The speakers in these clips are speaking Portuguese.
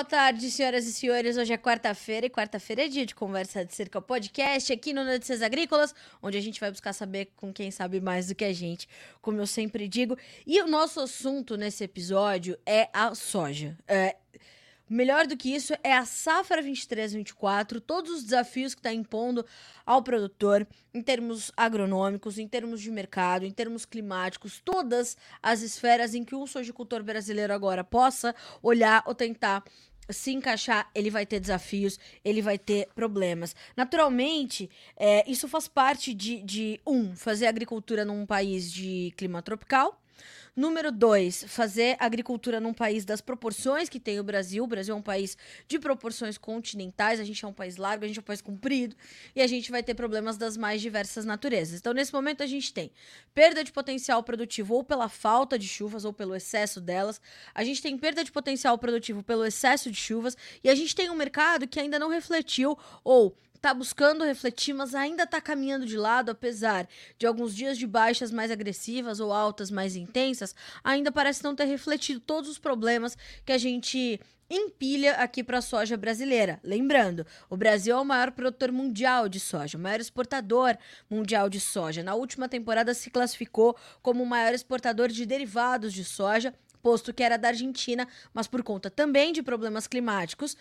boa tarde, senhoras e senhores. Hoje é quarta-feira e quarta-feira é dia de Conversa de Cerca Podcast aqui no Notícias Agrícolas, onde a gente vai buscar saber com quem sabe mais do que a gente, como eu sempre digo. E o nosso assunto nesse episódio é a soja. É, Melhor do que isso é a safra 23-24, todos os desafios que está impondo ao produtor em termos agronômicos, em termos de mercado, em termos climáticos, todas as esferas em que um sojicultor brasileiro agora possa olhar ou tentar se encaixar, ele vai ter desafios, ele vai ter problemas. Naturalmente, é, isso faz parte de, de, um, fazer agricultura num país de clima tropical. Número dois, fazer agricultura num país das proporções que tem o Brasil. O Brasil é um país de proporções continentais, a gente é um país largo, a gente é um país comprido e a gente vai ter problemas das mais diversas naturezas. Então, nesse momento, a gente tem perda de potencial produtivo ou pela falta de chuvas ou pelo excesso delas, a gente tem perda de potencial produtivo pelo excesso de chuvas e a gente tem um mercado que ainda não refletiu ou está buscando refletir, mas ainda está caminhando de lado, apesar de alguns dias de baixas mais agressivas ou altas mais intensas, ainda parece não ter refletido todos os problemas que a gente empilha aqui para a soja brasileira. Lembrando, o Brasil é o maior produtor mundial de soja, o maior exportador mundial de soja. Na última temporada se classificou como o maior exportador de derivados de soja, posto que era da Argentina, mas por conta também de problemas climáticos,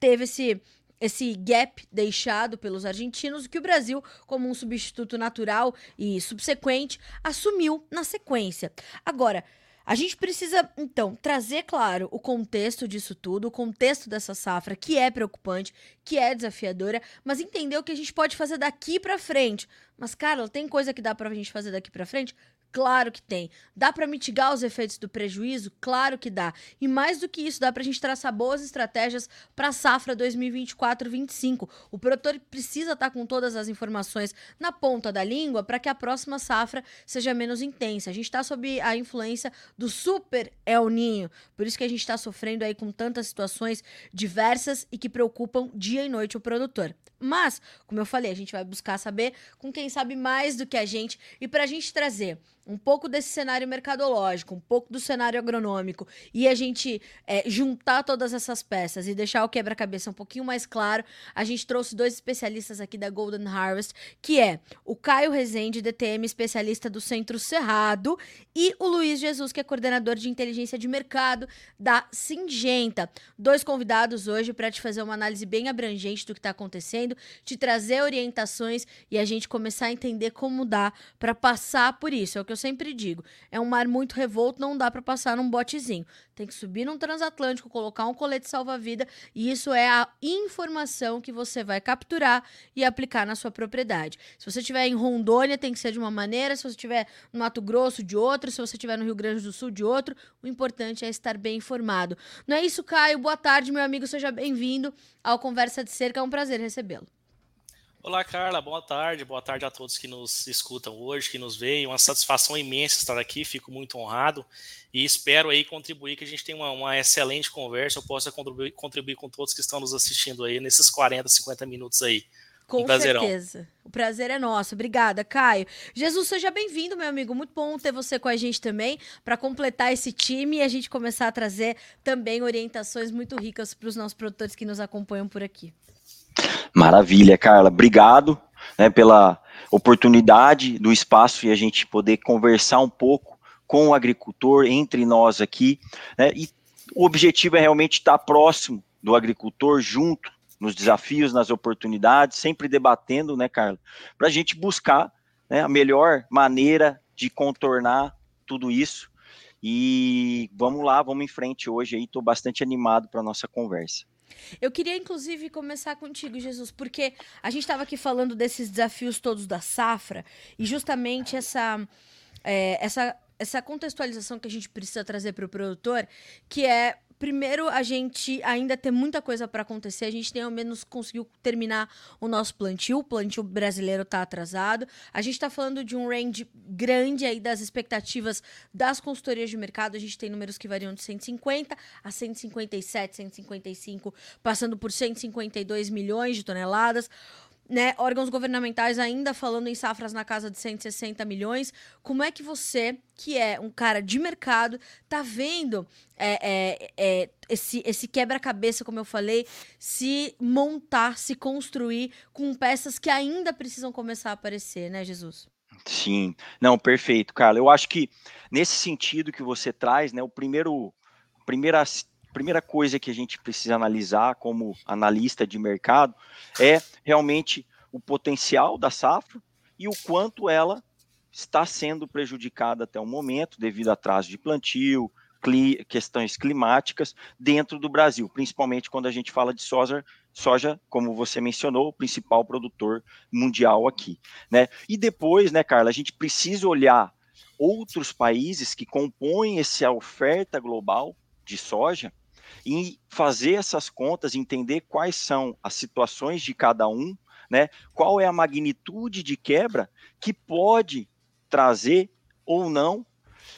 teve esse esse gap deixado pelos argentinos, que o Brasil, como um substituto natural e subsequente, assumiu na sequência. Agora, a gente precisa, então, trazer, claro, o contexto disso tudo, o contexto dessa safra, que é preocupante, que é desafiadora, mas entender o que a gente pode fazer daqui para frente. Mas, Carla, tem coisa que dá pra gente fazer daqui para frente? Claro que tem. Dá para mitigar os efeitos do prejuízo? Claro que dá. E mais do que isso, dá para a gente traçar boas estratégias para a safra 2024-25. O produtor precisa estar tá com todas as informações na ponta da língua para que a próxima safra seja menos intensa. A gente está sob a influência do super El Ninho, por isso que a gente está sofrendo aí com tantas situações diversas e que preocupam dia e noite o produtor. Mas, como eu falei, a gente vai buscar saber com quem sabe mais do que a gente e para a gente trazer um pouco desse cenário mercadológico, um pouco do cenário agronômico e a gente é, juntar todas essas peças e deixar o quebra-cabeça um pouquinho mais claro, a gente trouxe dois especialistas aqui da Golden Harvest, que é o Caio Rezende, DTM, especialista do Centro Cerrado, e o Luiz Jesus, que é coordenador de inteligência de mercado da Singenta. Dois convidados hoje para te fazer uma análise bem abrangente do que está acontecendo, te trazer orientações e a gente começar a entender como dá para passar por isso. É o que eu sempre digo. É um mar muito revolto, não dá para passar num botezinho. Tem que subir num transatlântico, colocar um colete salva-vida, e isso é a informação que você vai capturar e aplicar na sua propriedade. Se você estiver em Rondônia, tem que ser de uma maneira, se você estiver no Mato Grosso, de outra, se você estiver no Rio Grande do Sul, de outro. O importante é estar bem informado. Não é isso, Caio? Boa tarde, meu amigo, seja bem-vindo ao Conversa de Cerca, é um prazer recebê-lo. Olá, Carla, boa tarde, boa tarde a todos que nos escutam hoje, que nos veem. Uma satisfação imensa estar aqui, fico muito honrado e espero aí contribuir, que a gente tenha uma, uma excelente conversa, eu possa contribuir, contribuir com todos que estão nos assistindo aí nesses 40, 50 minutos aí. Com um certeza. O prazer é nosso. Obrigada, Caio. Jesus, seja bem-vindo, meu amigo. Muito bom ter você com a gente também, para completar esse time e a gente começar a trazer também orientações muito ricas para os nossos produtores que nos acompanham por aqui. Maravilha, Carla. Obrigado né, pela oportunidade do espaço e a gente poder conversar um pouco com o agricultor, entre nós aqui. Né, e o objetivo é realmente estar próximo do agricultor, junto nos desafios, nas oportunidades, sempre debatendo, né, Carla, para a gente buscar né, a melhor maneira de contornar tudo isso. E vamos lá, vamos em frente hoje aí, estou bastante animado para a nossa conversa. Eu queria, inclusive, começar contigo, Jesus, porque a gente estava aqui falando desses desafios todos da safra e justamente essa, é, essa, essa contextualização que a gente precisa trazer para o produtor, que é primeiro, a gente ainda tem muita coisa para acontecer. A gente nem ao menos conseguiu terminar o nosso plantio. O plantio brasileiro está atrasado. A gente está falando de um range grande aí das expectativas das consultorias de mercado. A gente tem números que variam de 150 a 157, 155, passando por 152 milhões de toneladas. Né, órgãos governamentais ainda falando em safras na casa de 160 milhões. Como é que você, que é um cara de mercado, tá vendo é, é, é, esse, esse quebra-cabeça, como eu falei, se montar, se construir com peças que ainda precisam começar a aparecer, né, Jesus? Sim, não, perfeito, Carla. Eu acho que nesse sentido que você traz, né, o primeiro, primeira primeira coisa que a gente precisa analisar como analista de mercado é realmente o potencial da safra e o quanto ela está sendo prejudicada até o momento devido a atraso de plantio, cli questões climáticas dentro do Brasil, principalmente quando a gente fala de soja, soja, como você mencionou, o principal produtor mundial aqui, né? E depois, né, Carla, a gente precisa olhar outros países que compõem essa oferta global de soja e fazer essas contas, entender quais são as situações de cada um, né? Qual é a magnitude de quebra que pode trazer ou não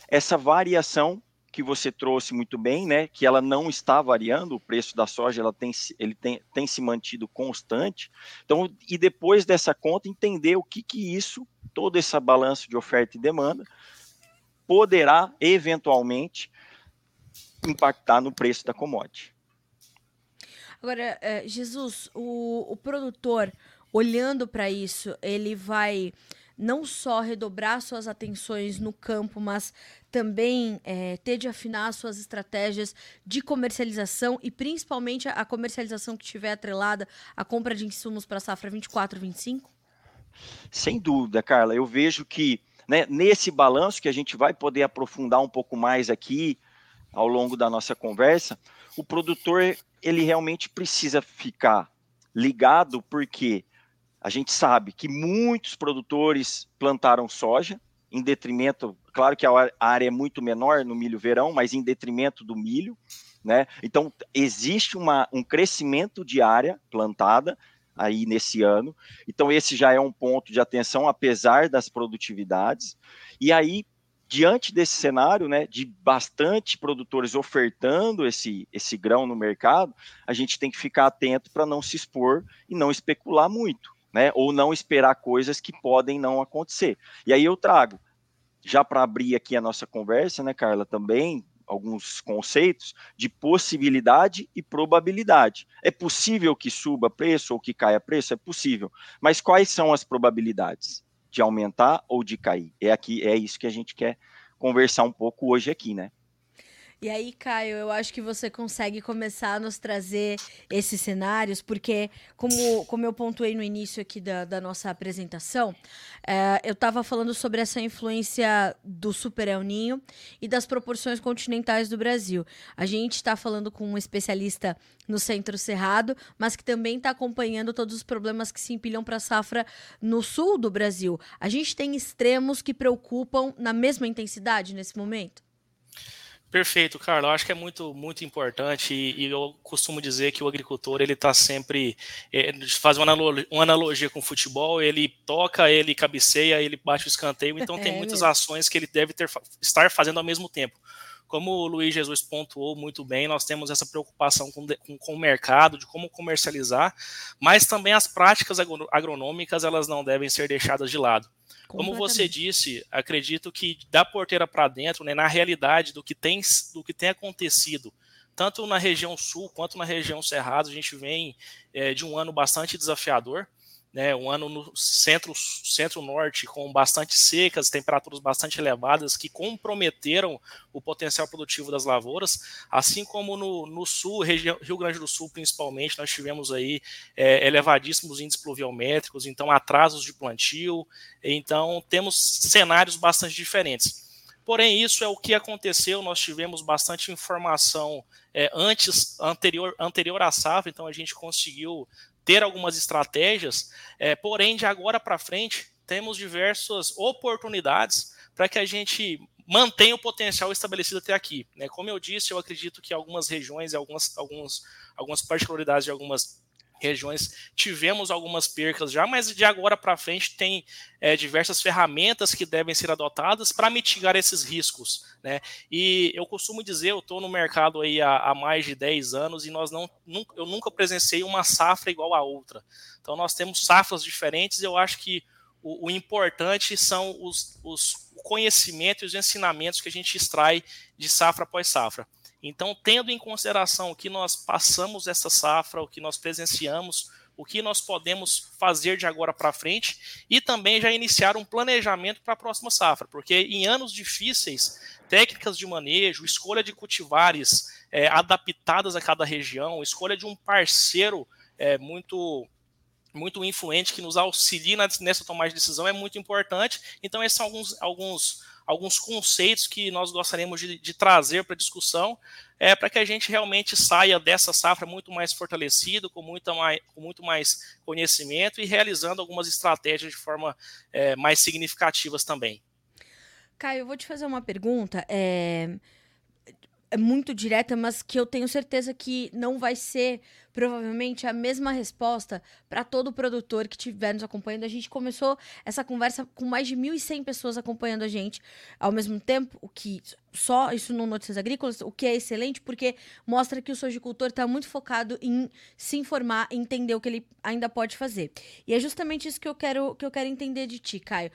essa variação que você trouxe muito bem, né? Que ela não está variando, o preço da soja ela tem, ele tem, tem se mantido constante. Então, e depois dessa conta, entender o que, que isso, todo esse balanço de oferta e demanda, poderá eventualmente impactar no preço da commodity. Agora, é, Jesus, o, o produtor, olhando para isso, ele vai não só redobrar suas atenções no campo, mas também é, ter de afinar suas estratégias de comercialização e principalmente a, comercialização que estiver atrelada à compra de insumos para a safra 24-25? Sem dúvida, Carla. Eu vejo que né, nesse balanço que a gente vai poder aprofundar um pouco mais aqui ao longo da nossa conversa, o produtor ele realmente precisa ficar ligado porque a gente sabe que muitos produtores plantaram soja em detrimento, claro que a área é muito menor no milho verão, mas em detrimento do milho, né? Então existe uma, um crescimento de área plantada aí nesse ano. Então esse já é um ponto de atenção apesar das produtividades. E aí diante desse cenário, né, de bastante produtores ofertando esse, esse grão no mercado, a gente tem que ficar atento para não se expor e não especular muito, né, ou não esperar coisas que podem não acontecer. E aí eu trago, já para abrir aqui a nossa conversa, né, Carla, também alguns conceitos de possibilidade e probabilidade. É possível que suba preço ou que caia preço? É possível. Mas quais são as probabilidades? De aumentar ou de cair. É aqui, é isso que a gente quer conversar um pouco hoje aqui, né? E aí, Caio, eu acho que você consegue começar a nos trazer esses cenários, porque, como, como eu pontuei no início aqui da, da nossa apresentação, é, eu estava falando sobre essa influência do Super El Ninho e das proporções continentais do Brasil. A gente está falando com um especialista no Centro Cerrado, mas que também está acompanhando todos os problemas que se empilham para a safra no sul do Brasil. A gente tem extremos que preocupam na mesma intensidade nesse momento? Perfeito, Carlos. Eu acho que é muito, muito importante e, e eu costumo dizer que o agricultor ele está sempre é, faz uma analogia, uma analogia, com o futebol. Ele toca, ele cabeceia, ele bate o escanteio. Então tem é, muitas ações que ele deve ter, estar fazendo ao mesmo tempo. Como o Luiz Jesus pontuou muito bem, nós temos essa preocupação com, com, com o mercado, de como comercializar, mas também as práticas agronômicas elas não devem ser deixadas de lado. Como você disse, acredito que da porteira para dentro, né, na realidade do que tem do que tem acontecido, tanto na região sul quanto na região cerrado, a gente vem é, de um ano bastante desafiador né, um ano no centro, centro-norte com bastante secas, temperaturas bastante elevadas que comprometeram o potencial produtivo das lavouras, assim como no, no sul, região, Rio Grande do Sul principalmente, nós tivemos aí é, elevadíssimos índices pluviométricos, então atrasos de plantio, então temos cenários bastante diferentes. Porém, isso é o que aconteceu. Nós tivemos bastante informação é, antes, anterior, anterior à safra, então a gente conseguiu ter algumas estratégias, é, porém, de agora para frente, temos diversas oportunidades para que a gente mantenha o potencial estabelecido até aqui. Né? Como eu disse, eu acredito que algumas regiões e algumas, algumas, algumas particularidades de algumas regiões tivemos algumas percas já, mas de agora para frente tem é, diversas ferramentas que devem ser adotadas para mitigar esses riscos. Né? E eu costumo dizer, eu estou no mercado aí há, há, mais de 10 anos e nós não, nunca, eu nunca presenciei uma safra igual a outra. Então nós temos safras diferentes e eu acho que o, o importante são os, os conhecimentos e os ensinamentos que a gente extrai de safra após safra. Então, tendo em consideração o que nós passamos essa safra, o que nós presenciamos, o que nós podemos fazer de agora para frente e também já iniciar um planejamento para a próxima safra, porque em anos difíceis, técnicas de manejo, escolha de cultivares é, adaptadas a cada região, escolha de um parceiro é, muito muito influente que nos auxilie nessa tomada de decisão é muito importante. Então, esses são alguns, alguns alguns conceitos que nós gostaríamos de, de trazer para a discussão, é, para que a gente realmente saia dessa safra muito mais fortalecido, com, muita mais, com muito mais conhecimento e realizando algumas estratégias de forma é, mais significativas também. Caio, eu vou te fazer uma pergunta. É muito direta, mas que eu tenho certeza que não vai ser provavelmente a mesma resposta para todo produtor que estiver nos acompanhando. A gente começou essa conversa com mais de 1.100 pessoas acompanhando a gente ao mesmo tempo, o que só isso no Notícias Agrícolas, o que é excelente, porque mostra que o sojicultor está muito focado em se informar, entender o que ele ainda pode fazer. E é justamente isso que eu quero, que eu quero entender de ti, Caio.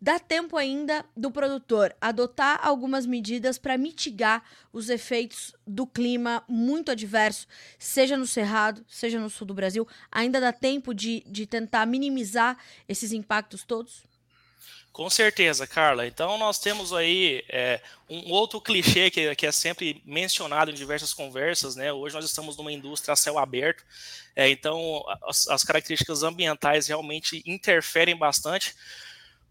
Dá tempo ainda do produtor adotar algumas medidas para mitigar os efeitos do clima muito adverso, seja no Cerrado, seja no sul do Brasil. Ainda dá tempo de, de tentar minimizar esses impactos todos? Com certeza, Carla. Então, nós temos aí é, um outro clichê que, que, é sempre mencionado em diversas conversas. Né? Hoje nós estamos numa indústria a céu aberto, é, então as, as características ambientais realmente interferem bastante.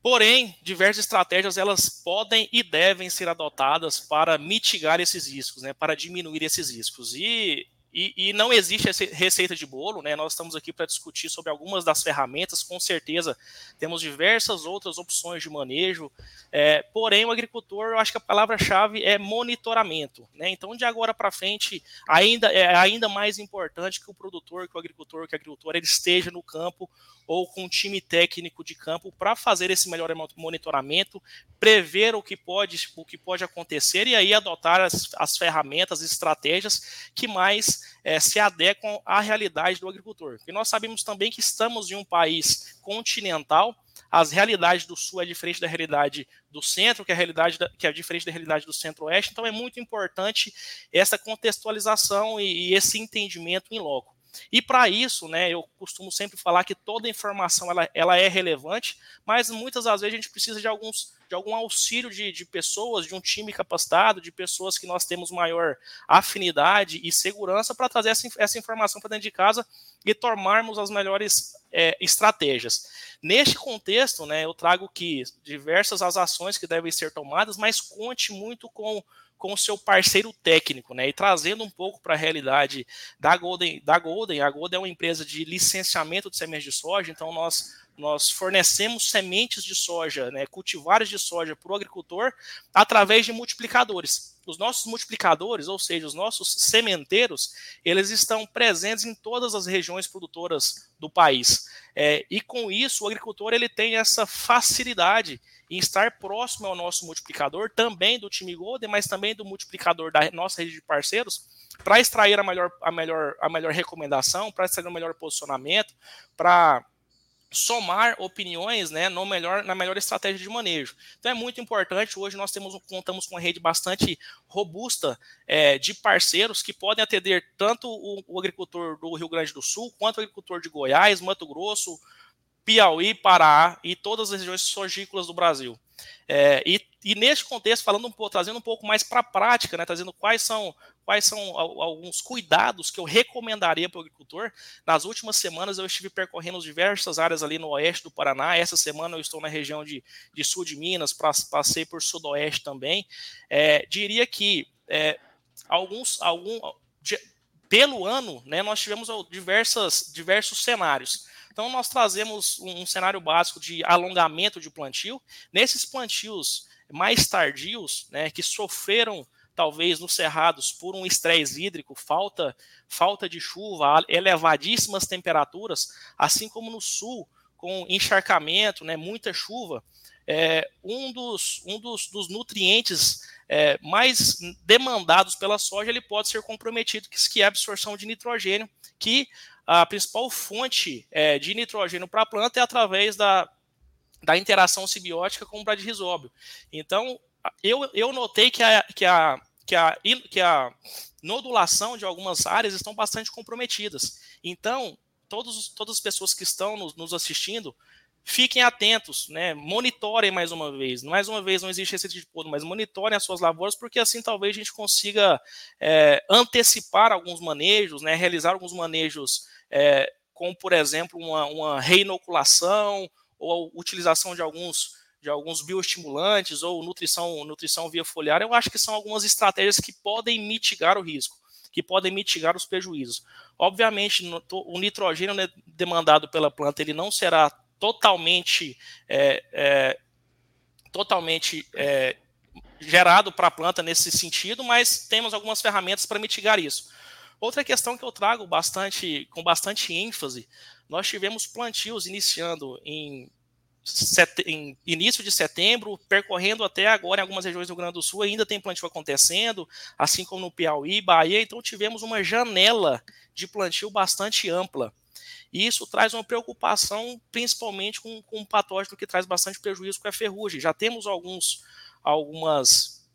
Porém, diversas estratégias elas podem e devem ser adotadas para mitigar esses riscos, né, para diminuir esses riscos. E e, e, não existe receita de bolo, né? Nós estamos aqui para discutir sobre algumas das ferramentas, com certeza temos diversas outras opções de manejo, é, porém o agricultor, eu acho que a palavra-chave é monitoramento, né? Então, de agora para frente, ainda é ainda mais importante que o produtor, que o agricultor, que a agricultora ele esteja no campo ou com um time técnico de campo para fazer esse melhor monitoramento, prever o que pode, o que pode acontecer e aí adotar as, as ferramentas, estratégias que mais é, se adequam à realidade do agricultor. E nós sabemos também que estamos em um país continental, as realidades do sul é diferente da realidade do centro, que é realidade da, que é diferente da realidade do centro-oeste, então é muito importante essa contextualização e, e esse entendimento em loco. E para isso, né, eu costumo sempre falar que toda informação ela, ela é relevante, mas muitas das vezes a gente precisa de alguns de algum auxílio de, de pessoas, de um time capacitado, de pessoas que nós temos maior afinidade e segurança para trazer essa, essa informação para dentro de casa e tomarmos as melhores é, estratégias. Neste contexto, né, eu trago que diversas as ações que devem ser tomadas, mas conte muito com com o seu parceiro técnico, né? E trazendo um pouco para a realidade da Golden, da Golden, a Golden é uma empresa de licenciamento de sementes de soja, então nós nós fornecemos sementes de soja, né, cultivares de soja para o agricultor através de multiplicadores. Os nossos multiplicadores, ou seja, os nossos sementeiros, eles estão presentes em todas as regiões produtoras do país. É, e com isso, o agricultor ele tem essa facilidade em estar próximo ao nosso multiplicador, também do time Golden, mas também do multiplicador da nossa rede de parceiros, para extrair a melhor, a, melhor, a melhor recomendação, para extrair o melhor posicionamento, para somar opiniões né, no melhor, na melhor estratégia de manejo. Então é muito importante. Hoje nós temos, contamos com uma rede bastante robusta é, de parceiros que podem atender tanto o, o, agricultor do Rio Grande do Sul, quanto o agricultor de Goiás, Mato Grosso, Piauí, Pará e todas as regiões sojícolas do Brasil. É, e, e neste contexto, falando um pouco, trazendo um pouco mais para a prática, né, trazendo quais são, quais são alguns cuidados que eu recomendaria para o agricultor. Nas últimas semanas eu estive percorrendo diversas áreas ali no oeste do Paraná. Essa semana eu estou na região de, de sul de Minas, passei por sudoeste também. É, diria que é, alguns, algum, de, pelo ano, né, nós tivemos diversas, diversos cenários. Então, nós trazemos um, cenário básico de alongamento de plantio. Nesses plantios mais tardios, né, que sofreram talvez nos cerrados por um estresse hídrico, falta, falta de chuva, elevadíssimas temperaturas, assim como no sul, com encharcamento, né, muita chuva, é, um, dos, um dos, dos nutrientes é, mais demandados pela soja ele pode ser comprometido, que é a absorção de nitrogênio, que a principal fonte é, de nitrogênio para a planta é através da, da interação simbiótica com o bradyrrizóbio. Então, eu, eu notei que a, que, a, que, a, que a nodulação de algumas áreas estão bastante comprometidas. Então, todos, todas as pessoas que estão nos, nos assistindo, fiquem atentos, né? Monitorem mais uma vez. Mais uma vez, não existe tipo de ponto, mas monitorem as suas lavouras, porque assim talvez a gente consiga é, antecipar alguns manejos, né? Realizar alguns manejos, é, como por exemplo uma, uma reinoculação ou a utilização de alguns de alguns bioestimulantes ou nutrição nutrição via foliar. Eu acho que são algumas estratégias que podem mitigar o risco que podem mitigar os prejuízos. Obviamente, o nitrogênio né, demandado pela planta ele não será totalmente é, é, totalmente é, gerado para a planta nesse sentido, mas temos algumas ferramentas para mitigar isso. Outra questão que eu trago bastante com bastante ênfase, nós tivemos plantios iniciando em, em início de setembro, percorrendo até agora em algumas regiões do Rio Grande do Sul, ainda tem plantio acontecendo, assim como no Piauí, Bahia, então tivemos uma janela de plantio bastante ampla. E isso traz uma preocupação, principalmente com, com um patógeno que traz bastante prejuízo, que é a ferrugem. Já temos alguns algumas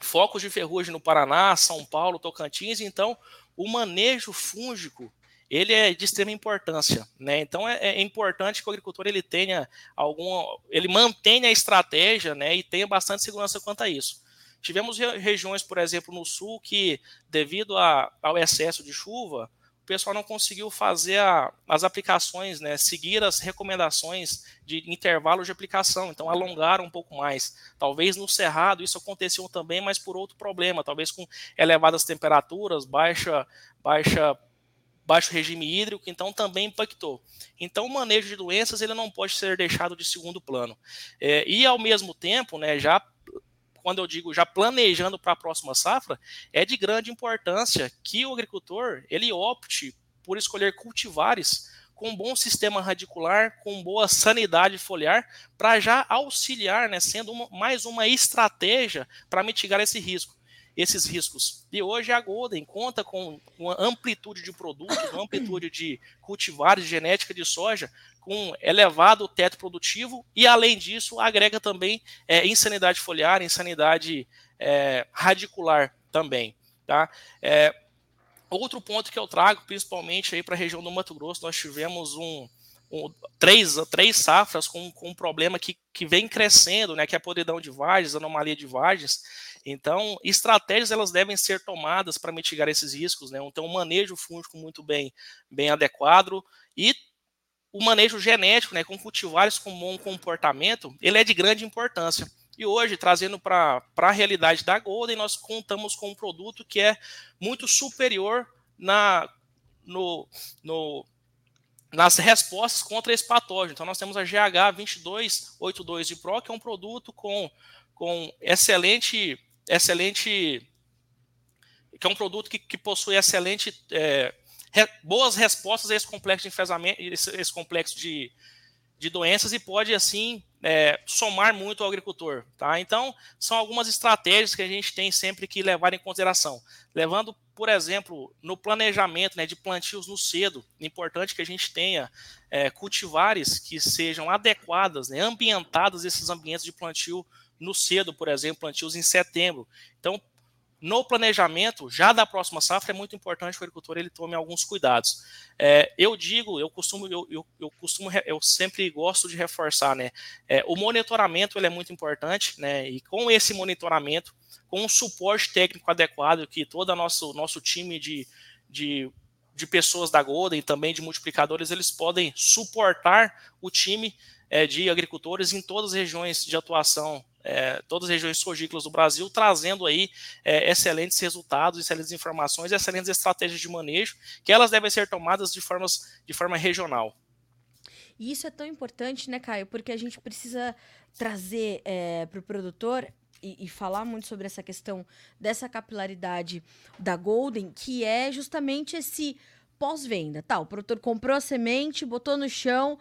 focos de ferrugem no Paraná, São Paulo, Tocantins, então o manejo fúngico ele é de extrema importância, né? Então é, é, importante que o agricultor ele tenha algum, ele mantenha a estratégia, né? E tenha bastante segurança quanto a isso. Tivemos regiões, por exemplo, no sul que, devido a, ao excesso de chuva, pessoal não conseguiu fazer a, as aplicações, né, seguir as recomendações de intervalo de aplicação, então alongaram um pouco mais. Talvez no cerrado isso aconteceu também, mas por outro problema, talvez com elevadas temperaturas, baixa, baixa baixo regime hídrico, então também impactou. Então o manejo de doenças ele não pode ser deixado de segundo plano. É, e ao mesmo tempo, né, já quando eu digo já planejando para a próxima safra, é de grande importância que o agricultor ele opte por escolher cultivares com bom sistema radicular, com boa sanidade foliar, para já auxiliar, né, sendo uma, mais uma estratégia para mitigar esse risco esses riscos. E hoje a Golden conta com uma amplitude de produtos, uma amplitude de cultivares, de genética de soja, com elevado teto produtivo e, além disso, agrega também é, insanidade foliar, insanidade é, radicular também. Tá? É, outro ponto que eu trago, principalmente aí para a região do Mato Grosso, nós tivemos um, um, três, três safras com, com um problema que, que vem crescendo, né, que é a podridão de vagens, anomalia de vagens, então, estratégias elas devem ser tomadas para mitigar esses riscos, né? Então, um manejo fúngico muito bem, bem adequado e o manejo genético, né, com cultivares com bom comportamento, ele é de grande importância. E hoje, trazendo para a realidade da Golden, nós contamos com um produto que é muito superior na, no, no, nas respostas contra esse patógeno. Então, nós temos a GH 2282 de Pro, que é um produto com, com excelente excelente, que é um produto que, que possui excelente, é, re, boas respostas a esse complexo de enfesamento, esse, esse complexo de, de doenças e pode assim é, somar muito ao agricultor, tá? Então são algumas estratégias que a gente tem sempre que levar em consideração, levando por exemplo, no planejamento né, de plantios no cedo, é importante que a gente tenha é, cultivares que sejam adequadas, né, ambientadas esses ambientes de plantio no cedo, por exemplo, plantios em setembro. Então, no planejamento já da próxima safra é muito importante que o agricultor ele tome alguns cuidados. É, eu digo, eu costumo, eu, eu, eu, costumo, eu sempre gosto de reforçar, né? É, o monitoramento ele é muito importante, né? E com esse monitoramento, com um suporte técnico adequado que todo nosso nosso time de, de de pessoas da Golden, também de multiplicadores, eles podem suportar o time é, de agricultores em todas as regiões de atuação é, todas as regiões sogícolas do Brasil, trazendo aí é, excelentes resultados, excelentes informações, excelentes estratégias de manejo, que elas devem ser tomadas de, formas, de forma regional. E isso é tão importante, né, Caio? Porque a gente precisa trazer é, para o produtor e, e, falar muito sobre essa questão dessa capilaridade da Golden, que é justamente esse pós-venda. Tá, o produtor comprou a semente, botou no chão,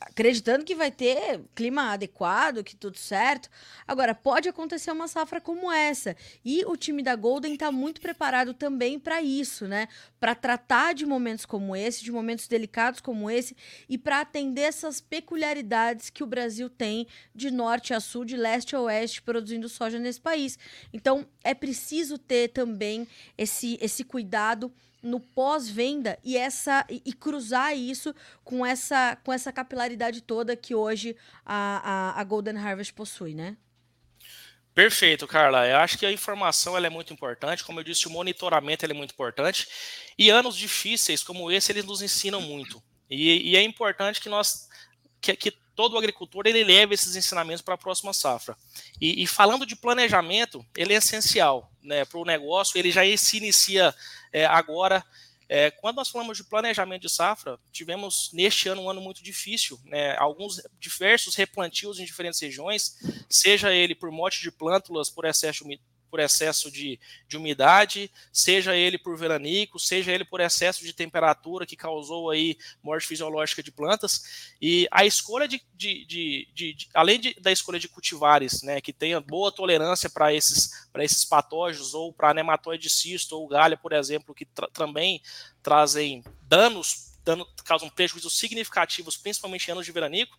acreditando que vai ter clima adequado, que tudo certo. Agora, pode acontecer uma safra como essa. E o time da Golden está muito preparado também para isso, né? Para tratar de momentos como esse, de momentos delicados como esse, e para atender essas peculiaridades que o Brasil tem de norte a sul, de leste a oeste, produzindo soja nesse país. Então, é preciso ter também esse, esse cuidado no pós-venda e essa e, e, cruzar isso com essa com essa capilaridade toda que hoje a, a, a, Golden Harvest possui, né? Perfeito, Carla. Eu acho que a informação ela é muito importante, como eu disse, o monitoramento é muito importante. E anos difíceis como esse eles nos ensinam muito. E, e é importante que nós que, que todo agricultor ele leve esses ensinamentos para a próxima safra. E, e, falando de planejamento, ele é essencial né, para o negócio. Ele já se inicia é, agora, é, quando nós falamos de planejamento de safra, tivemos neste ano um ano muito difícil, né? alguns diversos replantios em diferentes regiões, seja ele por morte de plântulas, por excesso de por excesso de, de umidade, seja ele por veranico, seja ele por excesso de temperatura que causou aí morte fisiológica de plantas. E a escolha de, de, de, de além da escolha de cultivares, né, que tenha boa tolerância para esses, esses patógenos, ou para nematóide cisto ou galha, por exemplo, que tra também trazem danos, dano, causam prejuízos significativos, principalmente em anos de veranico,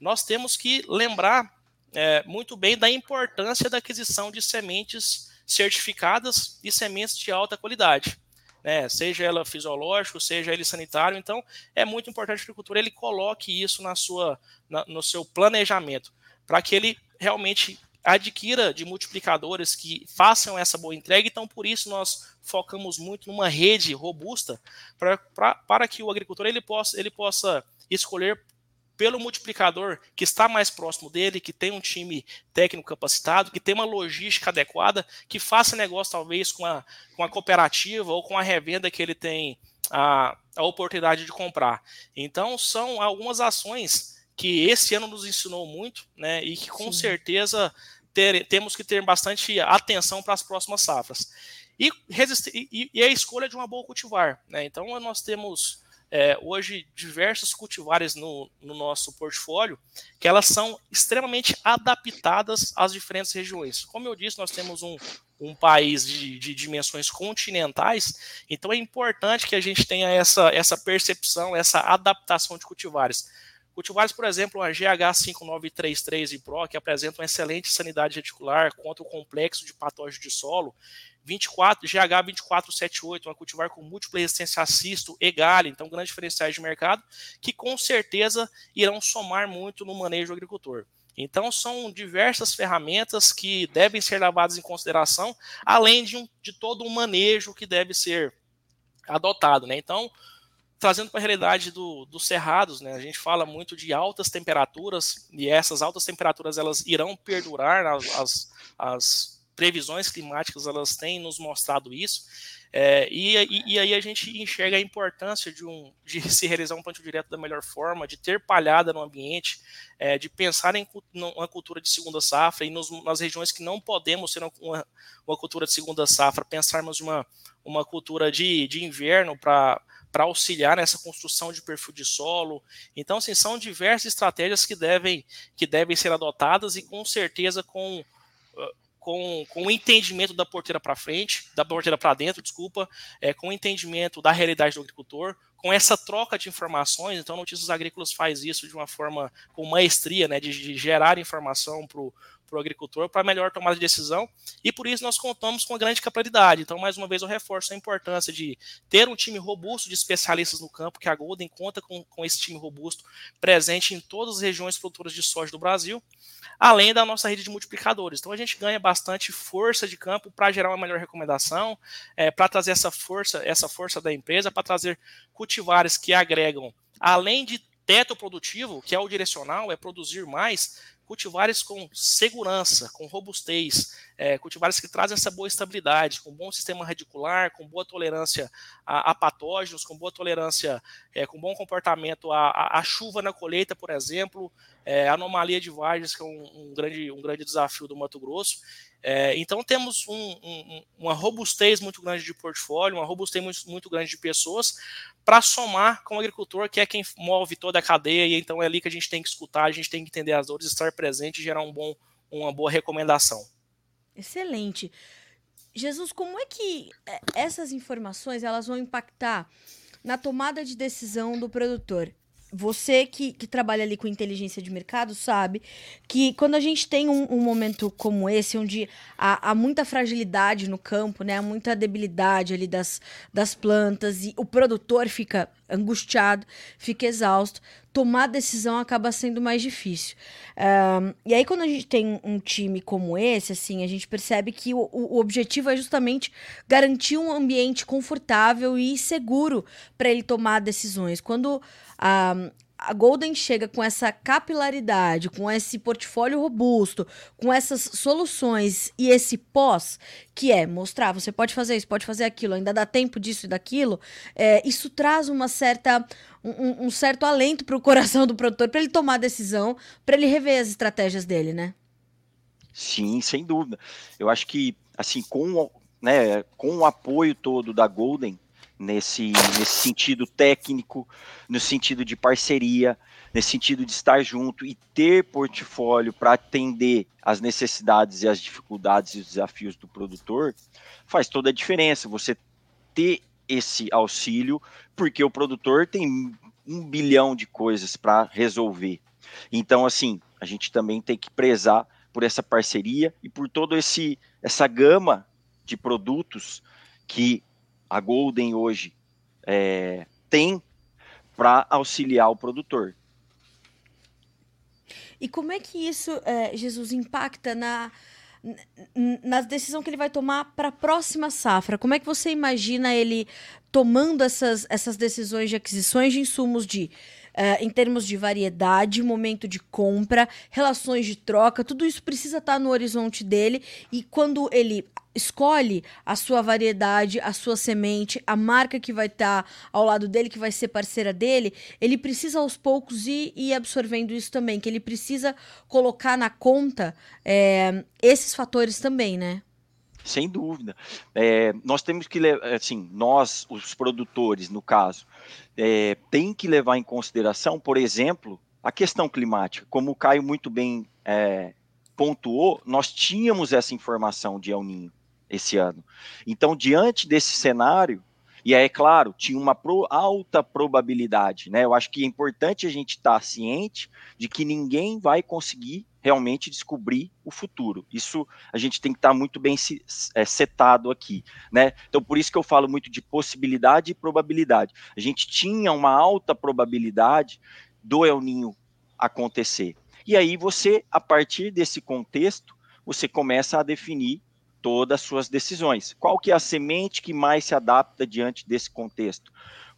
nós temos que lembrar é, muito bem da importância da aquisição de sementes certificadas e sementes de alta qualidade. Né, seja ela fisiológico, seja ele sanitário, então é muito importante que o agricultor ele coloque isso na sua, na, no seu planejamento, para que ele realmente adquira de multiplicadores que façam essa boa entrega, então por isso nós focamos muito numa rede robusta pra, pra, para que o agricultor ele possa, ele possa escolher pelo multiplicador que está mais próximo dele, que tem um time técnico capacitado, que tem uma logística adequada, que faça negócio talvez com a, com a cooperativa ou com a revenda que ele tem a, a oportunidade de comprar. Então, são algumas ações que esse ano nos ensinou muito, né? E que com Sim. certeza ter, temos que ter bastante atenção para as próximas safras. E, e, e a escolha de uma boa cultivar, né? Então, nós temos é, hoje diversas cultivares no, no, nosso portfólio que elas são extremamente adaptadas às diferentes regiões. Como eu disse, nós temos um, um país de, de, dimensões continentais, então é importante que a gente tenha essa, essa percepção, essa adaptação de cultivares. Cultivares, por exemplo, a GH5933 e Pro, que apresenta uma excelente sanidade reticular contra o complexo de patógeno de solo, 24, GH 2478, uma cultivar com múltipla resistência a cisto, EGALE, então grandes diferenciais de mercado, que com certeza irão somar muito no manejo do agricultor. Então, são diversas ferramentas que devem ser levadas em consideração, além de, um, de todo um manejo que deve ser adotado. Né? Então, trazendo para a realidade do, dos cerrados, né? a gente fala muito de altas temperaturas, e essas altas temperaturas elas irão perdurar, as, as, as previsões climáticas elas têm nos mostrado isso. É, e, e, e, aí a gente enxerga a importância de, um, de se realizar um plantio direto da melhor forma, de ter palhada no ambiente, é, de pensar em uma cultura de segunda safra e nos, nas regiões que não podemos ter uma, uma cultura de segunda safra, pensarmos uma, uma cultura de, de inverno para para auxiliar nessa construção de perfil de solo. Então, assim, são diversas estratégias que devem, que devem ser adotadas e com certeza com com, com o entendimento da porteira para frente, da porteira para dentro, desculpa, é, com o entendimento da realidade do agricultor, com essa troca de informações. Então, Notícias Agrícolas faz isso de uma forma com maestria, né, de, de gerar informação para o agricultor para melhor tomada de decisão. E por isso nós contamos com uma grande capilaridade. Então, mais uma vez, eu reforço a importância de ter um time robusto de especialistas no campo, que a Golden conta com, com esse time robusto presente em todas as regiões produtoras de soja do Brasil além da nossa rede de multiplicadores. Então a gente ganha bastante força de campo para gerar uma melhor recomendação, é, para trazer essa força, essa força da empresa, para trazer cultivares que agregam, além de teto produtivo, que é o direcional, é produzir mais, cultivares com segurança, com robustez, é, cultivares que trazem essa boa estabilidade, com bom sistema radicular, com boa tolerância a, a patógenos, com boa tolerância, é, com bom comportamento à, à, chuva na colheita, por exemplo, é, anomalia de vagens, que é um, um, grande, um grande desafio do Mato Grosso. É, então temos um, um, uma robustez muito grande de portfólio, uma robustez muito, muito grande de pessoas para somar com o agricultor, que é quem move toda a cadeia, e então é ali que a gente tem que escutar, a gente tem que entender as dores, estar presente e gerar um bom, uma boa recomendação. Excelente. Jesus, como é que é, essas informações elas vão impactar na tomada de decisão do produtor? Você que, que trabalha ali com inteligência de mercado sabe que quando a gente tem um, um momento como esse, onde há, há, muita fragilidade no campo, né, há muita debilidade ali das, das plantas e o produtor fica angustiado, fica exausto, tomar decisão acaba sendo mais difícil. Um, e aí, quando a gente tem um time como esse, assim, a gente percebe que o, o objetivo é justamente garantir um ambiente confortável e seguro para ele tomar decisões. Quando a, a Golden chega com essa capilaridade, com esse portfólio robusto, com essas soluções e esse pós, que é mostrar, você pode fazer isso, pode fazer aquilo, ainda dá tempo disso e daquilo, é, isso traz uma certa, um, um certo alento para o coração do produtor, para ele tomar a decisão, para ele rever as estratégias dele, né? Sim, sem dúvida. Eu acho que, assim, com, né, com o apoio todo da Golden, nesse, nesse sentido técnico, no sentido de parceria, nesse sentido de estar junto e ter portfólio para atender as necessidades e as dificuldades e os desafios do produtor, faz toda a diferença. Você ter esse auxílio, porque o produtor tem um bilhão de coisas para resolver. Então, assim, a gente também tem que prezar por essa parceria e por todo esse essa gama de produtos que a Golden hoje é, tem para auxiliar o produtor. E como é que isso, é, Jesus, impacta na, na decisão que ele vai tomar para a próxima safra? Como é que você imagina ele tomando essas, essas decisões de aquisições de insumos de Uh, em termos de variedade, momento de compra, relações de troca, tudo isso precisa estar tá no horizonte dele. E quando ele escolhe a sua variedade, a sua semente, a marca que vai estar tá ao lado dele, que vai ser parceira dele, ele precisa aos poucos ir, ir absorvendo isso também, que ele precisa colocar na conta é, esses fatores também, né? Sem dúvida. É, nós temos que, assim, nós, os produtores, no caso, é, tem que levar em consideração, por exemplo, a questão climática. Como o Caio muito bem é, pontuou, nós tínhamos essa informação de El Ninho esse ano. Então, diante desse cenário, e é claro, tinha uma pro, alta probabilidade, né? Eu acho que é importante a gente estar tá ciente de que ninguém vai conseguir realmente descobrir o futuro. Isso a gente tem que estar tá muito bem se, é, setado aqui, né? Então, por isso que eu falo muito de possibilidade e probabilidade. A gente tinha uma alta probabilidade do El Ninho acontecer. E aí você, a partir desse contexto, você começa a definir todas as suas decisões. Qual que é a semente que mais se adapta diante desse contexto?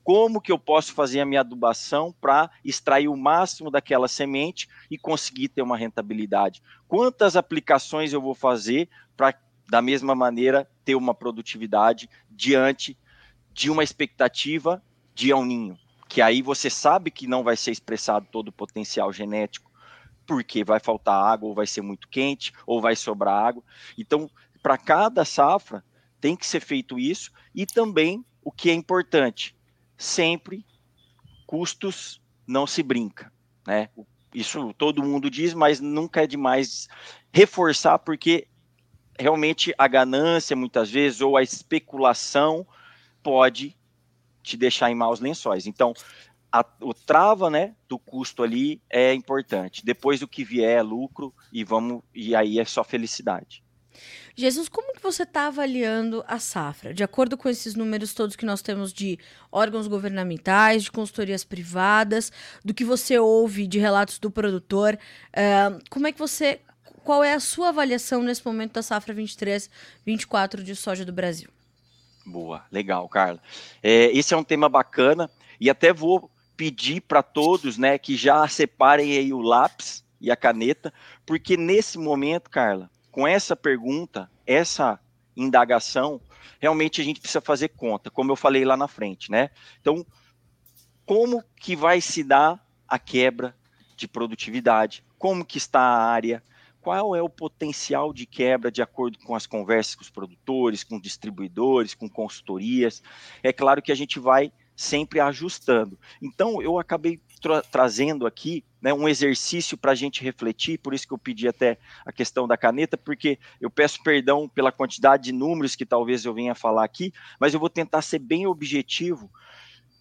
Como que eu posso fazer a minha adubação para extrair o máximo daquela semente e conseguir ter uma rentabilidade? Quantas aplicações eu vou fazer para, da mesma maneira, ter uma produtividade diante de uma expectativa de El Ninho? Que aí você sabe que não vai ser expressado todo o potencial genético, porque vai faltar água, ou vai ser muito quente, ou vai sobrar água. Então, para cada safra tem que ser feito isso e também o que é importante, sempre custos não se brinca, né? Isso todo mundo diz, mas nunca é demais reforçar porque realmente a ganância muitas vezes ou a especulação pode te deixar em maus lençóis. Então, a, o trava, né, do custo ali é importante. Depois o que vier é lucro e vamos e aí é só felicidade. Jesus, como que você está avaliando a safra? De acordo com esses números todos que nós temos de órgãos governamentais, de consultorias privadas, do que você ouve de relatos do produtor, uh, como é que você. Qual é a sua avaliação nesse momento da safra 23, 24 de soja do Brasil? Boa, legal, Carla. É, esse é um tema bacana e até vou pedir para todos, né, que já separem aí o lápis e a caneta, porque nesse momento, Carla, com essa pergunta, essa indagação, realmente a gente precisa fazer conta, como eu falei lá na frente, né? Então, como que vai se dar a quebra de produtividade, como que está a área, qual é o potencial de quebra de acordo com as conversas com os produtores, com distribuidores, com consultorias. É claro que a gente vai sempre ajustando. Então, eu acabei tra trazendo aqui né, um exercício para a gente refletir, por isso que eu pedi até a questão da caneta, porque eu peço perdão pela quantidade de números que talvez eu venha falar aqui, mas eu vou tentar ser bem objetivo.